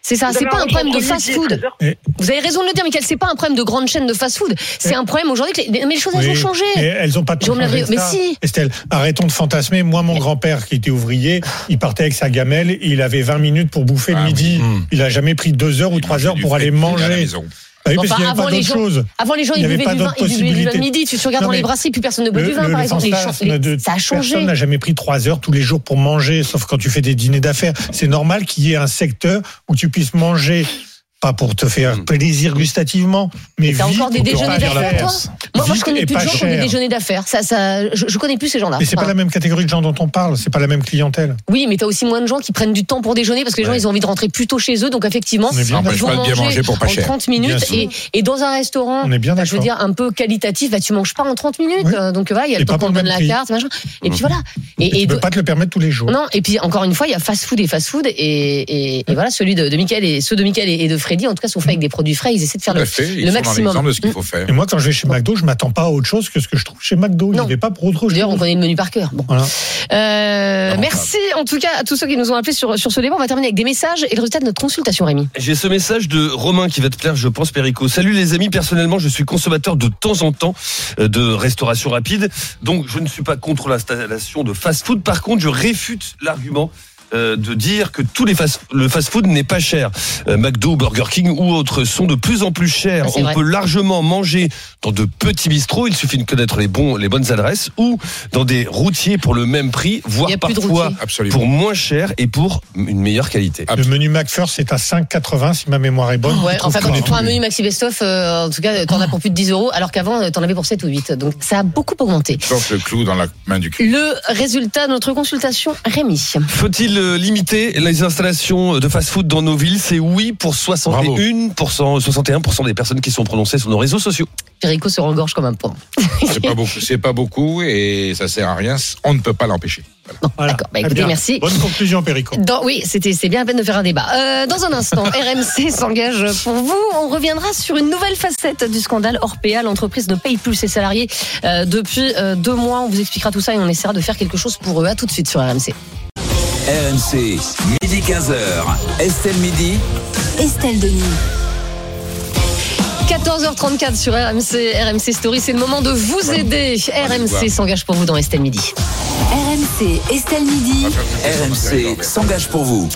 C'est ça, c'est pas un problème de fast-food. 13 heures. Vous avez raison de le dire, Michael, c'est pas un problème de grande chaîne de fast-food. C'est un problème aujourd'hui que les, mais les choses elles Oui. ont changé. Et elles ont pas changé mais si. Estelle, arrêtons de fantasmer. Moi, mon grand-père, qui était ouvrier, il partait avec sa gamelle, il avait 20 minutes pour bouffer le Ah oui. midi. Mmh. Il a jamais pris deux heures ou Il trois mangeait heures du pour aller frites à la manger. Ah oui, Bon, parce qu'il n'y enfin, avait avant les gens-. Avant, les gens, Il ils y avait buvaient du vin, ils buvaient du vin midi. Tu te regardes dans les brasseries, plus personne ne boit du vin, le- par le exemple. Les- de- ça a changé. Personne n'a jamais pris trois heures tous les jours pour manger, sauf quand tu fais des dîners d'affaires. C'est normal qu'il y ait un secteur où tu puisses manger, pas pour te faire plaisir gustativement, mais T'as vite encore des déjeuners d'affaires. Moi, moi, je connais et plus de pas gens qui ont des déjeuners d'affaires. Ça, ça, je, je connais plus ces gens-là. Mais c'est pas Enfin, la même catégorie de gens dont on parle, c'est pas la même clientèle. Oui, mais t'as aussi moins de gens qui prennent du temps pour déjeuner parce que les gens, ils ont envie de rentrer plus tôt chez eux. Donc, effectivement, On est bien ils vont pas de bien manger pour pas en cher. 30 Bien minutes. Et, et dans un restaurant, On est bien bah, je veux dire, un peu qualitatif, bah, tu manges pas en 30 minutes. Oui. Euh, Donc, voilà, il y a Et le temps pas pour qu'on donne la carte, machin. Et puis voilà. Et, Et et tu de- peux pas te le permettre tous les jours. Non, et puis encore une fois, il y a fast food et fast food. Et, et, et voilà, celui de, Michael et ceux de Michael et, et de Freddy, en tout cas, sont faits avec des produits frais. Ils essaient de faire le, fait. Le maximum. de ce qu'il faut faire. Et moi, quand je vais chez McDo, je m'attends pas à autre chose que ce que je trouve chez McDo. Non. Je vais pas pour autre chose. D'ailleurs, on connaît le menu par cœur. Bon. Voilà. Euh, merci en tout cas à tous ceux qui nous ont appelés sur, sur ce débat. On va terminer avec des messages et le résultat de notre consultation, Rémi. J'ai ce message de Romain qui va te plaire, je pense, Perico. Salut les amis, personnellement, je suis consommateur de temps en temps euh, de restauration rapide, donc je ne suis pas contre l'installation de fast-food. Par contre, je réfute l'argument. Euh, de dire que tous les fast le fast-food n'est pas cher. Euh, McDo, Burger King ou autres sont de plus en plus chers. Ah, On vrai. peut largement manger dans de petits bistrots. Il suffit de connaître les bons, les bonnes adresses ou dans des routiers pour le même prix, voire parfois pour moins cher et pour une meilleure qualité. Le menu McFirst, c'est à 5,80 si ma mémoire est bonne. Ouais, enfin, quand est tu prends un menu Maxi Best-of, euh, en tout cas, t'en as pour plus de 10 euros, alors qu'avant, t'en avais pour 7 ou 8. Donc, ça a beaucoup augmenté. Porte le clou dans la main du cul. Le résultat de notre consultation, Rémi. Faut-il limiter les installations de fast-food dans nos villes C'est oui pour 61%, 61% des personnes qui sont prononcées sur nos réseaux sociaux. Perico se rengorge comme un pain. C'est pas beaucoup. C'est pas beaucoup et ça sert à rien. On ne peut pas l'empêcher. Bon, Voilà. d'accord. Bah, écoutez, merci. Bonne conclusion, Perico. Dans- oui, c'était c'est bien la peine de faire un débat. Euh, dans un instant, RMC s'engage pour vous. On reviendra sur une nouvelle facette du scandale Orpea. L'entreprise ne paye plus ses salariés euh, depuis euh, deux mois. On vous expliquera tout ça et on essaiera de faire quelque chose pour eux. À tout de suite sur RMC. RMC, midi 15h. Estelle Midi. Estelle Denis. 14h34 sur RMC, RMC Story. C'est le moment de vous aider. RMC s'engage pour vous dans Estelle Midi. RMC, Estelle Midi. RMC s'engage pour vous.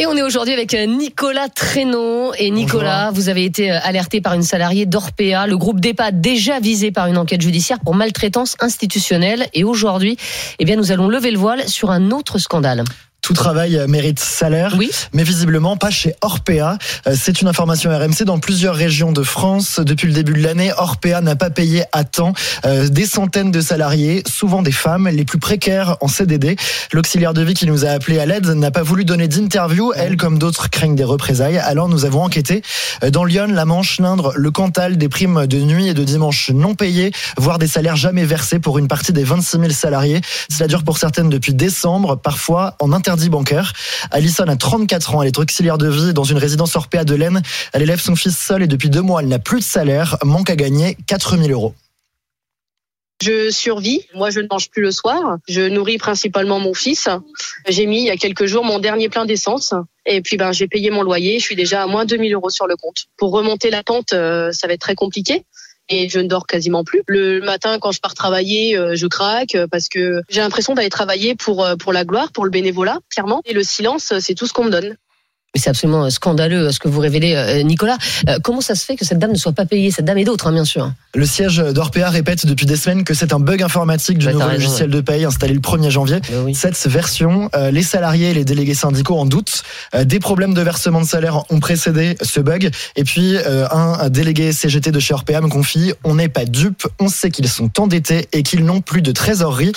Et on est aujourd'hui avec euh, Nicolas Traîneau. Et Nicolas, vous avez été euh, alerté par une salariée d'Orpea, le groupe DEPA déjà visé par une enquête judiciaire pour maltraitance institutionnelle. Et aujourd'hui, eh bien, nous allons lever le voile sur un autre scandale. Tout travail mérite salaire, Oui. mais visiblement pas chez Orpea. Euh, C'est une information RMC dans plusieurs régions de France. Depuis le début de l'année, Orpea n'a pas payé à temps euh, des centaines de salariés, souvent des femmes, les plus précaires en CDD. L'auxiliaire de vie qui nous a appelé à l'aide n'a pas voulu donner d'interview. Elle, comme d'autres, craignent des représailles. Alors nous avons enquêté euh, dans Lyon, la Manche, l'Indre, le Cantal, des primes de nuit et de dimanche non payées, voire des salaires jamais versés pour une partie des 26 000 salariés. Cela dure pour certaines depuis décembre, parfois en interdit bancaire. Alison a 34 ans, elle est auxiliaire de vie dans une résidence Orpea de l'Aisne. Elle élève son fils seul et depuis deux mois, elle n'a plus de salaire, manque à gagner 4 000 euros. Je survis. Moi, je ne mange plus le soir. Je nourris principalement mon fils. J'ai mis il y a quelques jours mon dernier plein d'essence. Et puis, ben, j'ai payé mon loyer. Je suis déjà à moins 2000 euros sur le compte. Pour remonter la pente, euh, ça va être très compliqué. Et je ne dors quasiment plus. Le matin, quand je pars travailler, euh, je craque euh, parce que j'ai l'impression d'aller travailler pour euh, pour la gloire, pour le bénévolat, clairement. Et le silence, c'est tout ce qu'on me donne. Mais c'est absolument euh, scandaleux euh, ce que vous révélez, euh, Nicolas. Comment ça se fait que cette dame ne soit pas payée Cette dame et d'autres, hein, bien sûr. Le siège d'Orpea répète depuis des semaines que c'est un bug informatique du nouveau raison, logiciel de paye installé le 1er janvier. Oui. Cette version, euh, les salariés et les délégués syndicaux en doutent. Euh, des problèmes de versement de salaire ont précédé ce bug. Et puis, euh, un, un délégué CGT de chez Orpea me confie, on n'est pas dupe, on sait qu'ils sont endettés et qu'ils n'ont plus de trésorerie.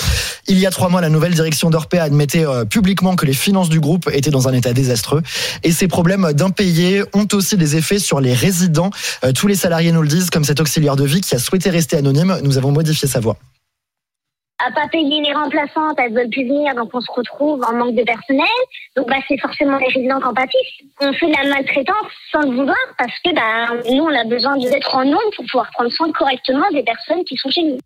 Il y a trois mois, la nouvelle direction d'Orpea admettait publiquement que les finances du groupe étaient dans un état désastreux. Et ces problèmes d'impayés ont aussi des effets sur les résidents. Euh, tous les salariés nous le disent, comme cet auxiliaire de vie qui a souhaité rester anonyme. Nous avons modifié sa voix. à pas payer les remplaçantes, elles veulent plus venir, donc on se retrouve en manque de personnel. Donc bah c'est forcément les résidents qui en pâtissent. On fait de la maltraitance sans le vouloir parce que bah nous on a besoin d'être en nombre pour pouvoir prendre soin correctement des personnes qui sont chez nous.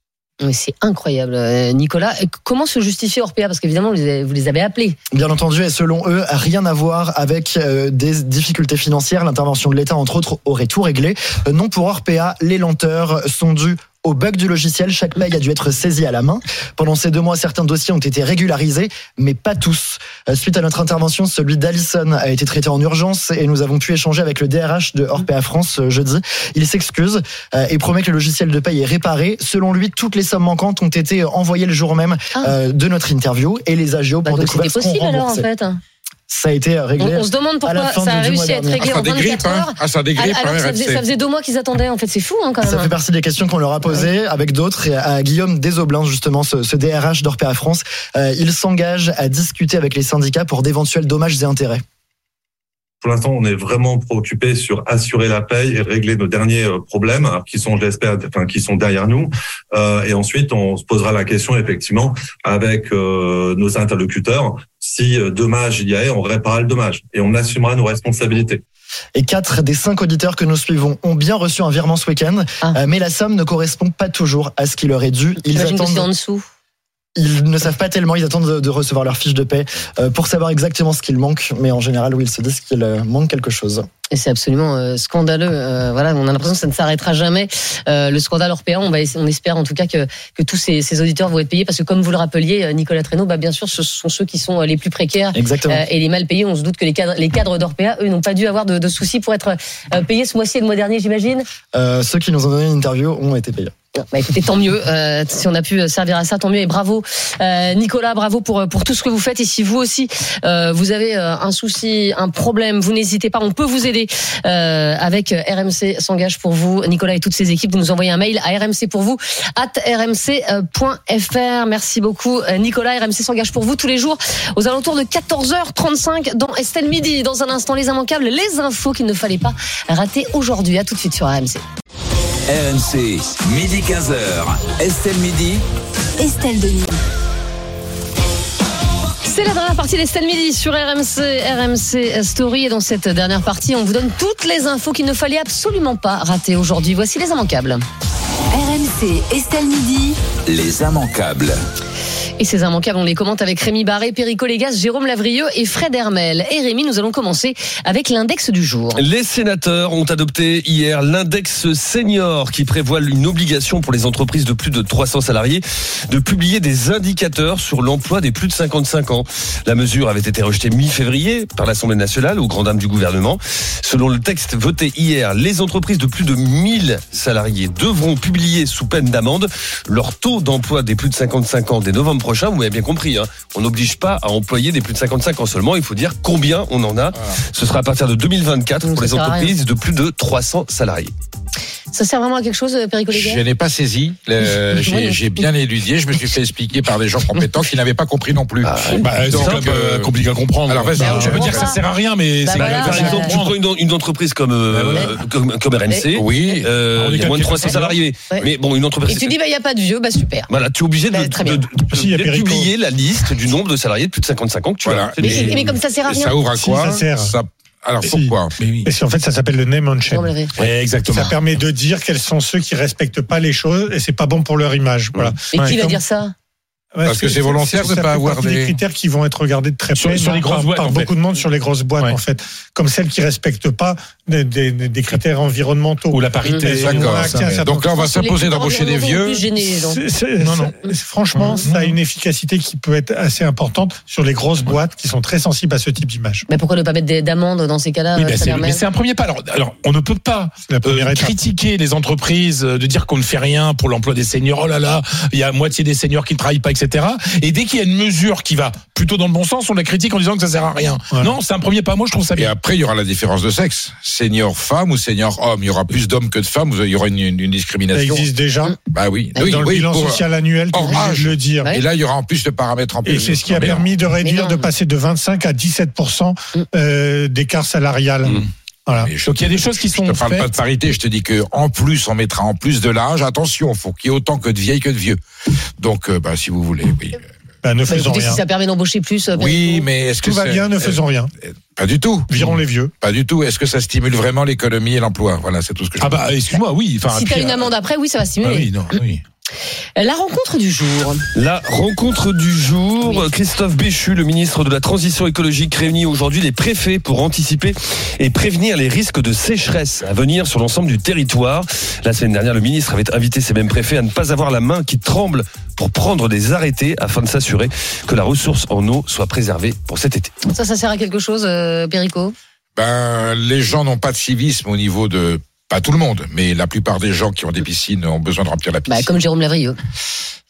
C'est incroyable, euh, Nicolas. Et Comment se justifie Orpea Parce qu'évidemment, vous les avez- appelés. Bien entendu, et selon eux, rien à voir avec euh, des difficultés financières. L'intervention de l'État, entre autres, aurait tout réglé. Euh, non pour Orpea, les lenteurs sont dues au bug du logiciel. Chaque paye a dû être saisie à la main. Pendant ces deux mois, certains dossiers ont été régularisés, mais pas tous. Euh, Suite à notre intervention, celui d'Alison a été traité en urgence et nous avons pu échanger avec le DRH de Orpea France euh, jeudi. Il s'excuse euh, et promet que le logiciel de paye est réparé. Selon lui, toutes les sommes manquantes ont été envoyées le jour même Ah. de notre interview et les agios Bah, pour c'était découvrir possible alors, en fait. Ça a été On, réglé. on se demande à la pourquoi fin ça a réussi à être réglé Ah, ça en 24 dégrippe, hein. Ah, ça alors hein, que ça faisait, ça faisait deux mois qu'ils attendaient. En fait, c'est fou hein, quand Ça même. fait partie des questions qu'on leur a posées avec d'autres et à Guillaume Desoblins, justement, ce, ce DRH d'Orpea France. Euh, il s'engage à discuter avec les syndicats pour d'éventuels dommages et intérêts. Pour l'instant, on est vraiment préoccupé sur assurer la paye et régler nos derniers euh, problèmes, alors, qui sont, j'espère, enfin, qui sont derrière nous. Euh, et ensuite, on se posera la question, effectivement, avec euh, nos interlocuteurs, si euh, dommage il y a, on réparera le dommage et on assumera nos responsabilités. Et quatre des cinq auditeurs que nous suivons ont bien reçu un virement ce week-end, Ah. euh, mais la somme ne correspond pas toujours à ce qui leur est dû. Ils c'est en attendent, dessous. Ils ne savent pas tellement, ils attendent de, de recevoir leur fiche de paie euh, pour savoir exactement ce qu'il manque, mais en général, oui, ils se disent qu'il euh, manque quelque chose. Et c'est absolument euh, scandaleux. Euh, voilà, on a l'impression que ça ne s'arrêtera jamais. Euh, le scandale Orpea, on va, essa- on espère en tout cas que, que tous ces, ces auditeurs vont être payés parce que comme vous le rappeliez, Nicolas Traîneau, bah bien sûr, ce sont ceux qui sont les plus précaires et les mal payés. On se doute que les cadres, les cadres d'Orpea, eux, n'ont pas dû avoir de, de soucis pour être payés ce mois-ci et le mois dernier, j'imagine? Ceux qui nous ont donné une interview ont été payés. Bah écoutez, tant mieux. Euh, si on a pu servir à ça, tant mieux. Et bravo, euh, Nicolas, bravo pour pour tout ce que vous faites. Et si vous aussi euh, vous avez euh, un souci, un problème, vous n'hésitez pas. On peut vous aider euh, avec euh, RMC s'engage pour vous. Nicolas et toutes ses équipes. Vous nous envoyez un mail à RMC pour vous at rmc.fr. Merci beaucoup, euh, Nicolas. RMC s'engage pour vous tous les jours aux alentours de 14h35 dans Estelle Midi. Dans un instant, les immanquables, les infos qu'il ne fallait pas rater aujourd'hui. À tout de suite sur RMC. RMC, midi 15h. Estelle Midi. Estelle Denis. C'est la dernière partie d'Estelle Midi sur RMC, RMC Story. Et dans cette dernière partie, on vous donne toutes les infos qu'il ne fallait absolument pas rater aujourd'hui. Voici les immanquables. RMC, Estelle Midi. Les immanquables. Et ces immanquables, on les commente avec Rémi Barré, Perico Légas, Jérôme Lavrieux et Fred Hermel. Et Rémi, nous allons commencer avec l'index du jour. Les sénateurs ont adopté hier l'index senior qui prévoit une obligation pour les entreprises de plus de 300 salariés de publier des indicateurs sur l'emploi des plus de 55 ans. La mesure avait été rejetée mi-février par l'Assemblée nationale aux grandes dames du gouvernement. Selon le texte voté hier, les entreprises de plus de 1000 salariés devront publier sous peine d'amende leur taux d'emploi des plus de 55 ans dès novembre prochain, vous m'avez bien compris, hein, on n'oblige pas à employer des plus de 55 ans seulement. Il faut dire combien on en a. Ce sera à partir de 2024 pour les entreprises de plus de 300 salariés. Ça sert vraiment à quelque chose, euh, Perico Je n'ai pas saisi. Le- J'ai bien éludié. Je me suis fait expliquer par des gens compétents qui n'avaient pas compris non plus. Bah, c'est Donc, quand même euh, compliqué à comprendre. alors, vas-y, Bah, je veux dire que ça sert à rien, mais Bah c'est même Par bah, exemple, tu prends une, une entreprise comme, euh, comme, comme RMC, Oui. euh, On est il y a moins de calculé 300 par salariés. Ouais. Mais bon, une Et entreprise. tu dis, bah, il n'y a pas de vieux, bah, super. Voilà, tu es obligé de, Bah, très bien. de- de- Si, il de publier la liste du nombre de salariés de plus de 55 ans que tu Voilà. as. Mais, mais comme ça sert à rien. Ça ouvre à Si, quoi ça sert. Alors Si. pourquoi Mais oui. Parce qu'en fait, ça s'appelle le name on Ouais, exactement. Ça permet de dire quels sont ceux qui respectent pas les choses et c'est pas bon pour leur image. Voilà. Mais qui Ouais, va comme- dire ça Parce que c'est volontaire de ça pas avoir des- des critères qui vont être regardés de très près sur les par- grosses boîtes, par en fait. beaucoup de monde sur les grosses boîtes Ouais. en fait, comme celles qui respectent pas des, des- des critères environnementaux. Ou la parité. D'accord. Donc là, on va s'imposer d'embaucher des vieux. gêner Non, non. Franchement, ça a une efficacité qui peut être assez importante sur les grosses boîtes qui sont très sensibles à ce type d'image. Mais pourquoi ne pas mettre des- d'amendes dans ces cas-là Oui, permet- mais c'est un premier pas. Alors, alors, on ne peut pas euh, critiquer les entreprises, euh, de dire qu'on ne fait rien pour l'emploi des seniors. Oh là là, il y a moitié des seniors qui ne travaillent pas, etc. Et dès qu'il y a une mesure qui va plutôt dans le bon sens, on la critique en disant que ça sert à rien. Voilà. Non, c'est un premier pas. Moi, je trouve ça Et bien. après, il y aura la différence de sexe. Senior femme ou senior homme. Il y aura plus d'hommes que de femmes. Il y aura une, une- une Ça discrimination. existe déjà. Bah oui. Dans oui, le oui, bilan pour- social annuel, tu de le dire. Ouais. Et là, il y aura en plus de paramètres en plus. Et c'est ce qui a permis de réduire, de passer de 25 à 17% euh, d'écart salarial. Mm. Voilà. Je- Donc, il y a des choses qui Je sont te parle pas de faites. parité, je te dis que en plus, on mettra en plus de l'âge. Attention, faut qu'il y ait autant que de vieilles que de vieux. Donc, euh, bah, si vous voulez, oui. Bah, ne Bah, faisons écoutez, rien. si ça permet d'embaucher plus. euh, Oui, mais est-ce que Tout va bien, ne faisons rien. euh, Pas du tout. Virons les vieux. Pas du tout. Est-ce que ça stimule vraiment l'économie et l'emploi? Voilà, c'est tout ce que je. Ah bah, excuse-moi, oui. Enfin, Si t'as une euh, amende après, oui, ça va ah stimuler. oui, non, oui. La rencontre du jour. La rencontre du jour, Oui. Christophe Béchu, le ministre de la Transition écologique, réunit aujourd'hui les préfets pour anticiper et prévenir les risques de sécheresse à venir sur l'ensemble du territoire. La semaine dernière, le ministre avait invité ces mêmes préfets à ne pas avoir la main qui tremble pour prendre des arrêtés afin de s'assurer que la ressource en eau soit préservée pour cet été. Ça, ça sert à quelque chose, euh, Perico Ben, les gens n'ont pas de civisme au niveau de. Pas tout le monde, mais la plupart des gens qui ont des piscines ont besoin de remplir la piscine. bah, Comme Jérôme Lavrieux.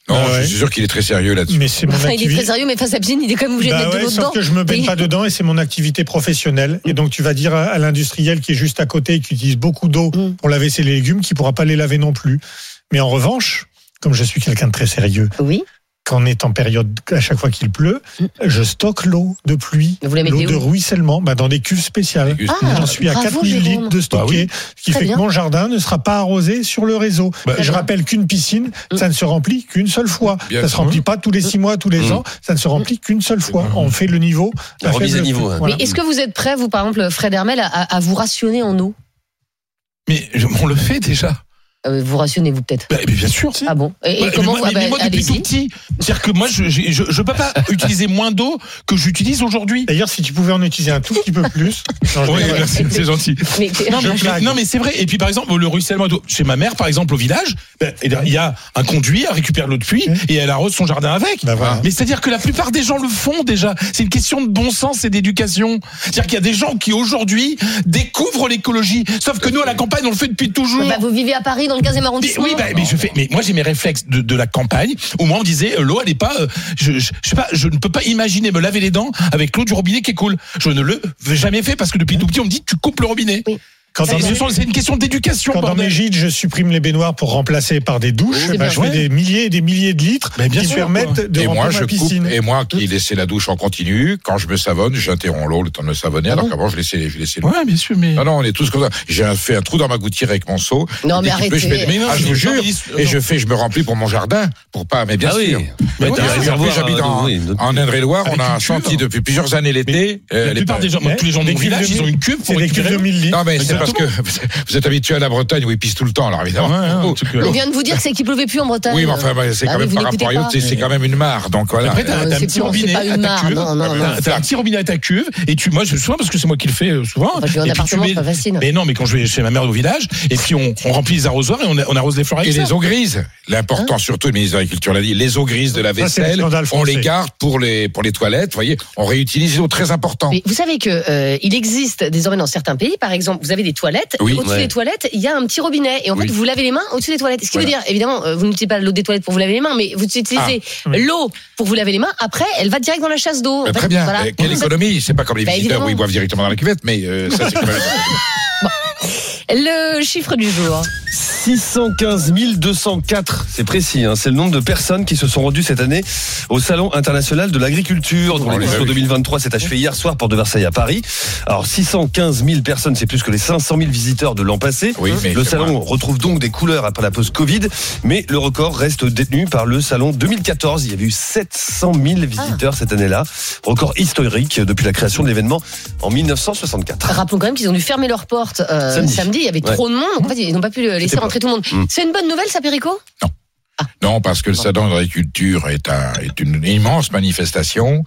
Non, Ah ouais. je suis sûr qu'il est très sérieux là-dessus. Mais c'est mon Enfin, il est très sérieux, mais face à piscine, il est quand même obligé de Bah mettre ouais, de l'eau sauf dedans. que je me baigne pas dedans et c'est mon activité professionnelle. Et donc tu vas dire à, à l'industriel qui est juste à côté et qui utilise beaucoup d'eau Mm. pour laver ses légumes qu'il pourra pas les laver non plus. Mais en revanche, comme je suis quelqu'un de très sérieux, Oui. Quand on est en période, à chaque fois qu'il pleut, je stocke l'eau de pluie, l'eau de ruissellement, bah dans des cuves spéciales. Ah, J'en suis à bravo, 4000 Jérôme. litres de stocké, ce qui Très fait bien. que mon jardin ne sera pas arrosé sur le réseau. Bah, Et je bien. rappelle qu'une piscine, ça ne se remplit qu'une seule fois. Bien ça se sûr. remplit pas tous les six mois, tous les Mm. ans. Ça ne se remplit qu'une seule fois. Mm. On fait le niveau. La remise faible à niveau, hein. Voilà. Mais est-ce que vous êtes prêt, vous, par exemple, Fred Hermel, à, à vous rationner en eau? Mais je- on le fait déjà. Euh, Vous rationnez-vous peut-être Bah, bien sûr. Ah bon Et, et Ouais, mais comment moi, vous- ah mais bah, moi, depuis tout petit, c'est-à-dire que moi, je je peux pas utiliser moins d'eau que j'utilise aujourd'hui. D'ailleurs, si tu pouvais en utiliser un tout petit peu plus. Oui, c'est gentil. Mais, Non mais, blague. non, mais c'est vrai. Et puis par exemple, le ruissellement d'eau. Chez ma mère, par exemple, au village, ben, eh il y a un conduit, elle récupère l'eau de pluie et elle arrose son jardin avec. Bah voilà. Mais c'est-à-dire que la plupart des gens le font déjà. C'est une question de bon sens et d'éducation. C'est-à-dire qu'il y a des gens qui aujourd'hui découvrent l'écologie. Sauf que nous, à la campagne, on le fait depuis toujours. Bah, vous vivez à Paris dans le 15e Mais arrondissement oui, bah, mais je fais. Mais moi, j'ai mes réflexes de, de la campagne où moi, on me disait euh, l'eau, elle est pas. euh, je, je, je sais pas. Je ne peux pas imaginer me laver les dents avec l'eau du robinet qui coule. Je ne le fais jamais fait parce que depuis tout petit, on me dit tu coupes le robinet. Oui. Quand C'est dans ce mes- sont- c'est une question d'éducation. Quand dans mes gîtes, je supprime les baignoires pour remplacer par des douches, Oui, bah, je fais des milliers et des milliers de litres Mais bien qui sûr, permettent quoi. de et remplir moi, ma coupe. piscine. Et moi, qui laissais la douche en continu, quand je me savonne, j'interromps l'eau le temps de me savonner, Ah alors bon qu'avant, je laissais, je laissais l'eau. Ouais, bien sûr, mais. Non, non, on est tous comme ça. J'ai fait un trou dans ma gouttière avec mon seau. Non, mais pleut, je arrêtez. mets- Mais non, ah, je mais vous jure. non, mais- Et je fais, je me remplis pour mon jardin, pour pas, mais bien Ah oui. sûr. Mais un en réservoir plus, j'habite en, oui, Indre-et-Loire, on a cuve. senti depuis plusieurs années l'été. euh, La plupart pa- des gens, Mais tous les gens de village, ils ont une cuve pour récupérer de l'eau. 1000 litres. Non, mais c'est parce que vous êtes habitué à la Bretagne où ils pissent tout le temps, alors évidemment. Ouais, Oh, On vient de vous dire que c'est qu'il pleuvait plus en Bretagne. Oui, mais enfin, bah, c'est Ah quand même vous par rapport à c'est quand même une mare. Donc voilà. Après, t'as un petit robinet à ta cuve. T'as- un petit robinet à ta cuve et tu, moi, je souvent parce que c'est moi qui le fais euh, souvent. Mais non, mais quand je vais chez ma mère au village, et puis on, on remplit les arrosoirs et on, arrose les fleurs Et les eaux grises. L'important, surtout, le ministre de l'Agriculture l'a dit, les eaux grises de la vaisselle, on les garde pour les, pour les toilettes. Vous voyez, on réutilise les eaux très important. Mais vous savez que euh, il existe désormais dans certains pays, par exemple, vous avez des toilettes. Oui, au-dessus ouais. des toilettes, il y a un petit robinet. Et en fait, vous lavez les mains au-dessus des toilettes. Ce qui veut dire, évidemment, euh, vous n'utilisez pas l'eau des toilettes pour vous laver les mains, mais vous utilisez Ah, l'eau pour vous laver les mains. Après, elle va direct dans la chasse d'eau. Fait, très bien. voilà. Euh, Quelle économie C'est pas comme les Bah, visiteurs où ils boivent directement dans la cuvette, mais euh, ça c'est quand même. Le chiffre du jour. 615 204, c'est précis, hein, c'est le nombre de personnes qui se sont rendues cette année au Salon international de l'agriculture, dont l'édition les 2023 s'est achevée hier soir porte de Versailles à Paris. Alors 615 000 personnes, c'est plus que les 500 000 visiteurs de l'an passé. Oui, mais le salon retrouve donc des couleurs après la pause Covid, mais le record reste détenu par le salon 2014. Il y avait eu 700 000 visiteurs cette année-là, record historique depuis la création de l'événement en 1964. Rappelons quand même qu'ils ont dû fermer leurs portes euh, Samedi. samedi. Il y avait Ouais. trop de monde. Donc en fait, ils n'ont pas pu laisser rentrer tout le monde. Mm. C'est une bonne nouvelle, ça, Perico? Non, parce que le salon de l'agriculture est, un, est une immense manifestation.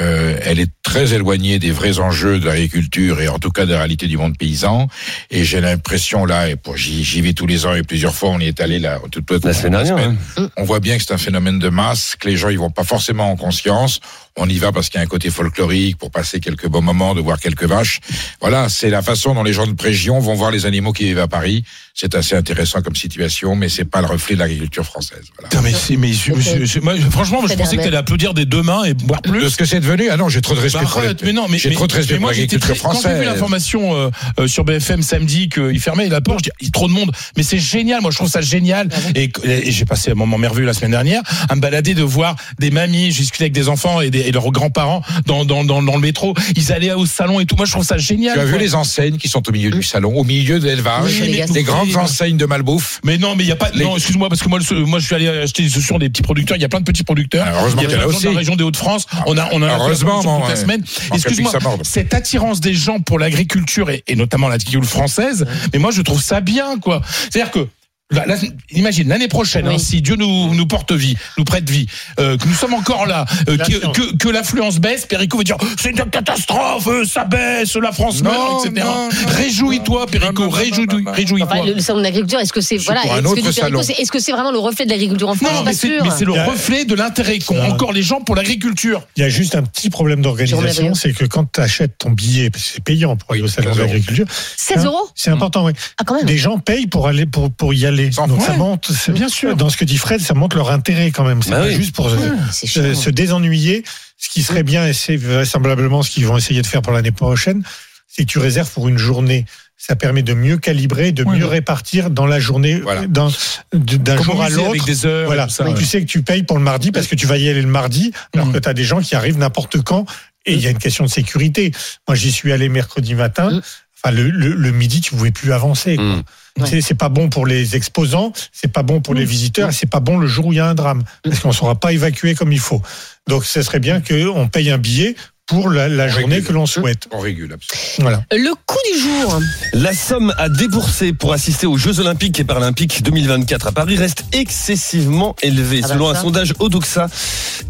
Euh, elle est très éloignée des vrais enjeux de l'agriculture et en tout cas de la réalité du monde paysan. Et j'ai l'impression là, et pour j'y vais tous les ans et plusieurs fois, on y est allé là toute, toute- La semaine hein. On voit bien que c'est un phénomène de masse, que les gens ils vont pas forcément en conscience. On y va parce qu'il y a un côté folklorique pour passer quelques bons moments, de voir quelques vaches. Voilà, c'est la façon dont les gens de région vont voir les animaux qui vivent à Paris. C'est assez intéressant comme situation, mais c'est pas le reflet de l'agriculture française. Voilà. Putain, mais c'est, mais je- je- je- moi, franchement, moi, je pensais que t'allais applaudir des deux mains et boire plus. De ce que c'est devenu? Ah non, j'ai trop de respect Bah, pour les- arrête, mais non, mais j'ai mais- trop de respect mais pour moi, j'étais l'agriculture très- Quand j'ai vu française. l'information euh, euh, sur BFM samedi qu'il fermait la porte, je dis il y a trop de monde. Mais c'est génial, moi je trouve ça génial. et et j'ai passé un moment merveilleux la semaine dernière à me balader de voir des mamies, j'ai discuté avec des enfants et, des, et leurs grands-parents dans, dans, dans, dans le métro. Ils allaient au salon et tout. Moi je trouve ça génial. Tu as vu les enseignes qui sont au milieu du salon, au milieu de l'élevage, Oui, les, grandes enseignes de malbouffe. Mais non, mais il y a pas. Les- Non, excuse-moi, parce que moi, le- moi, je suis allé acheter des chaussures des petits producteurs. Il y a plein de petits producteurs. Ah, heureusement il y a qu'il y en a aussi. la région des Hauts-de-France. On a, on a Heureusement, toute bon, la ouais. semaine. Excuse-moi, cette attirance des gens pour l'agriculture et, et notamment l'agriculture française. Mais moi, je trouve ça bien, quoi. C'est-à-dire que. La- imagine l'année prochaine, hein, si Dieu nous, nous porte vie, nous prête vie, euh, que nous sommes encore là, euh, que, que, que l'affluence baisse, Perico va dire c'est une catastrophe, euh, ça baisse, la France Non, meurt, etc. Réjouis-toi, Perico, non, réjouis- réjouis-toi. Enfin, le, salon de l'agriculture, est-ce que c'est voilà, est-ce que c'est- est-ce que c'est vraiment le reflet de l'agriculture en France Non, mais c'est, pas mais sûre. c'est le reflet de l'intérêt qu'ont encore les gens pour l'agriculture. Il y a juste un petit problème d'organisation, c'est que quand tu achètes ton billet, c'est payant pour aller au salon de 16 euros. l'agriculture, 16 euros c'est important, oui. Ah, quand même. Des gens payent pour aller pour pour y aller. Sans Donc ça monte. Bien sûr. Dans ce que dit Fred, ça montre leur intérêt quand même. C'est Bah pas oui. juste pour se- c'est se, chiant. se désennuyer. Ce qui serait bien, et c'est vraisemblablement ce qu'ils vont essayer de faire pour l'année prochaine, c'est que tu réserves pour une journée. Ça permet de mieux calibrer, de Ouais. mieux répartir dans la journée, Voilà. d'un de- d'un jour à l'autre. avec des heures. Voilà. ça, Donc, ouais. Tu sais que tu payes pour le mardi parce que tu vas y aller le mardi, alors Mhm. que tu as des gens qui arrivent n'importe quand. Et il y a une question de sécurité. Moi, j'y suis allé mercredi matin. Mhm. Enfin, le, le, le midi, tu pouvais plus avancer. quoi. Mm. Ouais. C'est- pas bon pour les exposants, c'est pas bon pour les visiteurs, et c'est pas bon le jour où il y a un drame, parce qu'on ne sera pas évacué comme il faut. Donc, ce serait bien qu'on paye un billet pour la, la journée régule. que l'on souhaite. On régule, absolument. Voilà. Le coup du jour. La somme à débourser pour assister aux Jeux Olympiques et Paralympiques 2024 à Paris reste excessivement élevée. Ah bah Selon un sondage Odoxa,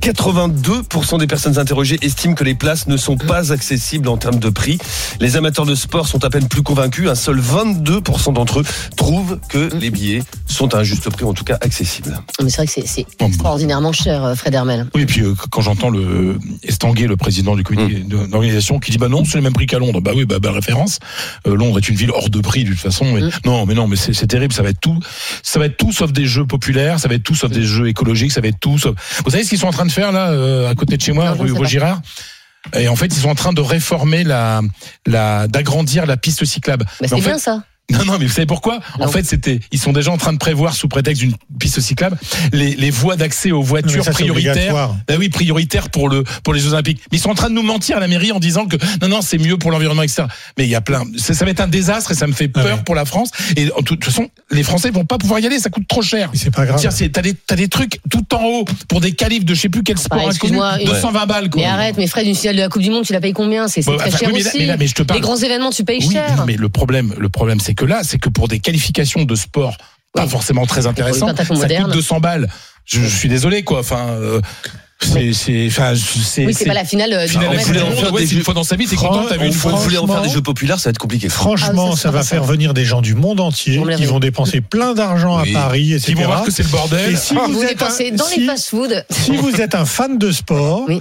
82% des personnes interrogées estiment que les places ne sont pas accessibles en termes de prix. Les amateurs de sport sont à peine plus convaincus. Un seul 22% d'entre eux trouvent que les billets sont à un juste prix, en tout cas accessibles. Mais c'est vrai que c'est- extraordinairement cher, euh, Fred Hermel. Oui, et puis euh, quand j'entends le Estanguet, le président du d'organisation, qui dit bah non, c'est le même prix qu'à Londres. Bah oui, bah belle référence. Euh, Londres est une ville hors de prix de toute façon. Mais Mm. non, mais non, mais c'est terrible. Ça va être tout, ça va être tout sauf des jeux populaires. Ça va être tout sauf des jeux écologiques. Ça va être tout sauf. Vous savez ce qu'ils sont en train de faire là, euh, à côté de chez moi, Non, rue. Vaugirard? Et en fait, ils sont en train de réformer la, la, d'agrandir la piste cyclable. Bah, c'est fait, bien ça. Non, non, mais vous savez pourquoi? Non. En fait, c'était, ils sont déjà en train de prévoir, sous prétexte d'une piste cyclable, les, les voies d'accès aux voitures ça, prioritaires. Ben oui, prioritaires pour le pour les Jeux Olympiques. Mais ils sont en train de nous mentir à la mairie en disant que non, non, c'est mieux pour l'environnement, etc. Mais il y a plein. Ça, ça va être un désastre et ça me fait peur Ah ouais. pour la France. Et en toute façon, les Français vont pas pouvoir y aller. Ça coûte trop cher. Mais c'est pas grave. T'as des des trucs tout en haut pour des qualifs de je sais plus quel sport excuse-moi, une- 220 balles. Quoi. Mais arrête, mais Fred, une finale de la Coupe du Monde, tu la payes combien? C'est c'est Bon, très enfin, cher oui, mais là- aussi. mais là, mais je te parle- Les grands événements, tu payes Oui, cher. mais le problème, le problème, c'est que là, c'est que pour des qualifications de sport pas forcément très intéressantes, ça coûte moderne. 200 balles. Je, je suis désolé, quoi. Enfin, euh, c'est, c'est, enfin, c'est. Oui, c'est pas la finale euh, du finale 100 de la mètres. Coupe du en Monde, faire ouais, des c'est une fois dans sa vie, t'es Fran- content, t'as vu une fois. Vous voulez en faire Franchement- des jeux populaires, ça va être compliqué. Franchement, Ah, ça, ça, c'est va faire ça. venir des gens du monde entier qui vont dépenser plein d'argent Oui. à Paris, etc. Qui vont voir que c'est le bordel. Et si Vous vous êtes dépensez un, dans si- les fast-foods. si vous êtes un fan de sport Oui.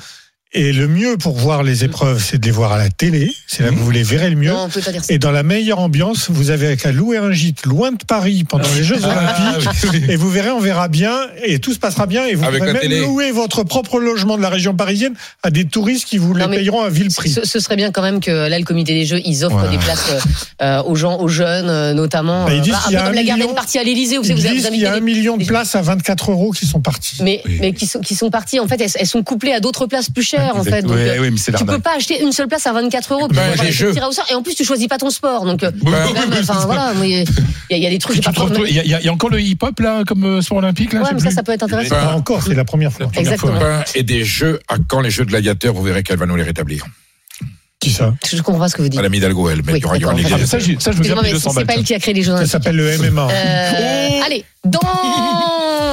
Et le mieux pour voir les épreuves, c'est de les voir à la télé. C'est là que vous les verrez le mieux. Non, on peut pas dire ça. Et dans la meilleure ambiance, vous avez qu'à louer un gîte loin de Paris pendant les Jeux Olympiques. Et vous verrez, on verra bien et tout se passera bien. Et vous Avec pourrez la même télé. louer votre propre logement de la région parisienne à des touristes qui vous les Non, mais payeront à vil prix. Ce, ce serait bien quand même que là, le comité des Jeux, ils offrent Ouais. des places euh, euh, aux gens, aux jeunes, euh, notamment. Bah, ils euh, disent voilà, un qu'il y peu a comme un la garden million- party à l'Elysée. Vous, Ils vous, vous disent qu'il y invitez a un des- million de places à 24 euros qui sont partis. mais, mais qui, sont, qui sont partis, en fait, elles, elles sont couplées à d'autres places plus chères, en fait. Donc, Ouais, euh, ouais, mais tu peux pas acheter une seule place à 24 euros. sort. Et en plus, tu choisis pas ton sport. Donc, euh, enfin, voilà, il y, a- il y a des trucs. Il y, y a- encore le hip-hop là, comme euh, sport olympique là. Ouais, mais ça, plus. ça peut être intéressant. Pas encore, c'est la première fois. Exactement. Et des jeux à quand les jeux de gladiateurs, vous verrez qu'elle va nous les rétablir. Qui ça Je comprends pas ce que vous dites. Madame Hidalgo, elle, mais Oui, il y aura, il y aura ça, je mais 200 c'est pas elle qui a créé les Jeux Ça s'appelle le MMA. Euh, allez, dans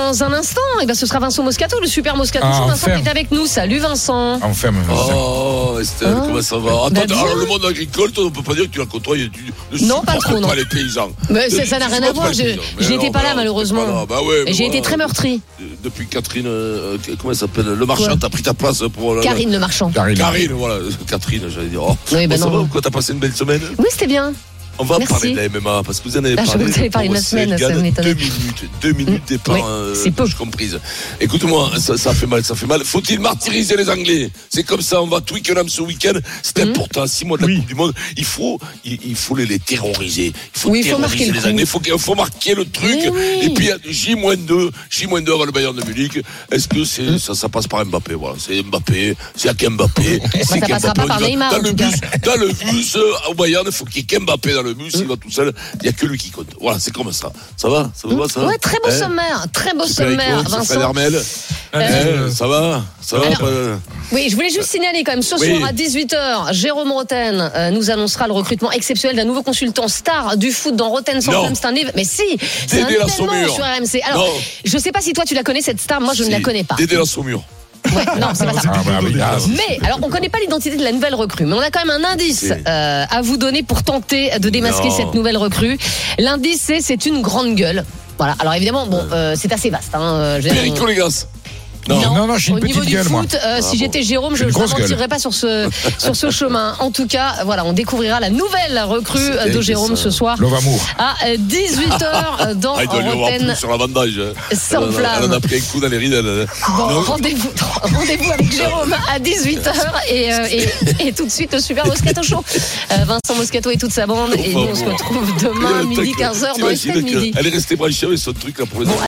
un instant, eh ben, ce sera Vincent Moscato, le super Moscato. Ah. Vincent qui est avec nous. Salut Vincent. Enfin, Oh, Estelle, Ah. comment ça va? Attends, Bah, alors le monde agricole, toi, on peut pas dire que tu l'as côtoyé. Tu ne Non, pas trop, non. pas les paysans. Mais ça- ça n'a rien à voir, je- paysans. Mais j'y étais non, pas là, bah, malheureusement. Bah Et j'ai voilà. été très meurtri. Depuis Catherine, euh, comment elle s'appelle? Le marchand, t'as pris ta place pour. la- Karine le marchand. Karine. Voilà. Catherine, j'allais dire. Oh. Oui, bah Bon, ça non. va ou quoi? T'as passé une belle semaine? Oui, c'était bien. On va Merci. parler de la MMA parce que vous en avez Ah, je parlé. que vous de la Pour semaine, ça. Deux minutes, deux minutes départ, Oui, euh, c'est peu. comprise. Écoute-moi, ça, ça fait mal, ça fait mal. Faut-il martyriser les Anglais? C'est comme ça, on va Twickenham ce week-end. C'était Mhm. important, six mois de la Oui. Coupe du Monde. Il faut, il, il faut les, les terroriser. Il faut Oui, il faut marquer terroriser le les. Anglais. Il faut, marquer le truc. Oui. Et puis J-2, J-2 avant le Bayern de Munich. Est-ce que c'est ça, ça passe par Mbappé? Voilà, c'est Mbappé. C'est à Mbappé. C'est ça passera pas par Neymar, Dans en le bus, dans le bus euh, au Bayern, il faut qu'il y ait qu'Mbappé dans le bus. Il va tout seul. Il n'y a que lui qui compte. Voilà, c'est comme ça. Ça va? Ça va ça? Ouais, très beau Hein? sommaire. Très beau sommaire, Rico, c'est Fred Vincent. Hermel. Euh, Hein, ça va? Ça va Alors- pas- Oui, je voulais juste signaler quand même, ce Oui. soir à 18h, Jérôme Roten euh, nous annoncera le recrutement exceptionnel d'un nouveau consultant star du foot dans Roten. Centrum. C'est un éve- Mais si, c'est un événement sur RMC. Alors, Non. je sais pas si toi tu la connais cette star, moi je ne la connais pas. Dédé la Saumur. Ouais, non, c'est pas ça. Ah, bah, ah, Mais alors, on connaît pas l'identité de la nouvelle recrue, mais on a quand même un indice euh, à vous donner pour tenter de démasquer Non. cette nouvelle recrue. L'indice, c'est c'est une grande gueule. Voilà. Alors évidemment, bon, euh, c'est assez vaste. Hein, euh, je. Non, Non, non, j'ai une au niveau petite du gueule, foot, moi. euh, si bon. j'étais Jérôme, je Une ne grosse gueule. m'aventurerais pas sur ce, sur ce chemin. En tout cas, voilà, on découvrira la nouvelle recrue euh, de Jérôme ça. ce soir Love Amour. à 18h dans Ah, il doit y avoir Roten. plus sur l'avantage. hein. Sans Elle en a- flamme. Elle en a pris un coup dans les rides. elle. Bon, Non. rendez-vous rendez avec Jérôme à 18h et, euh, et, et tout de suite le super Moscato Show. Euh, Vincent Moscato et toute sa bande. Et nous, on se retrouve demain, midi 15h dans T'imagines Estelle Midi. qu'elle est restée branchée avec son truc là pour les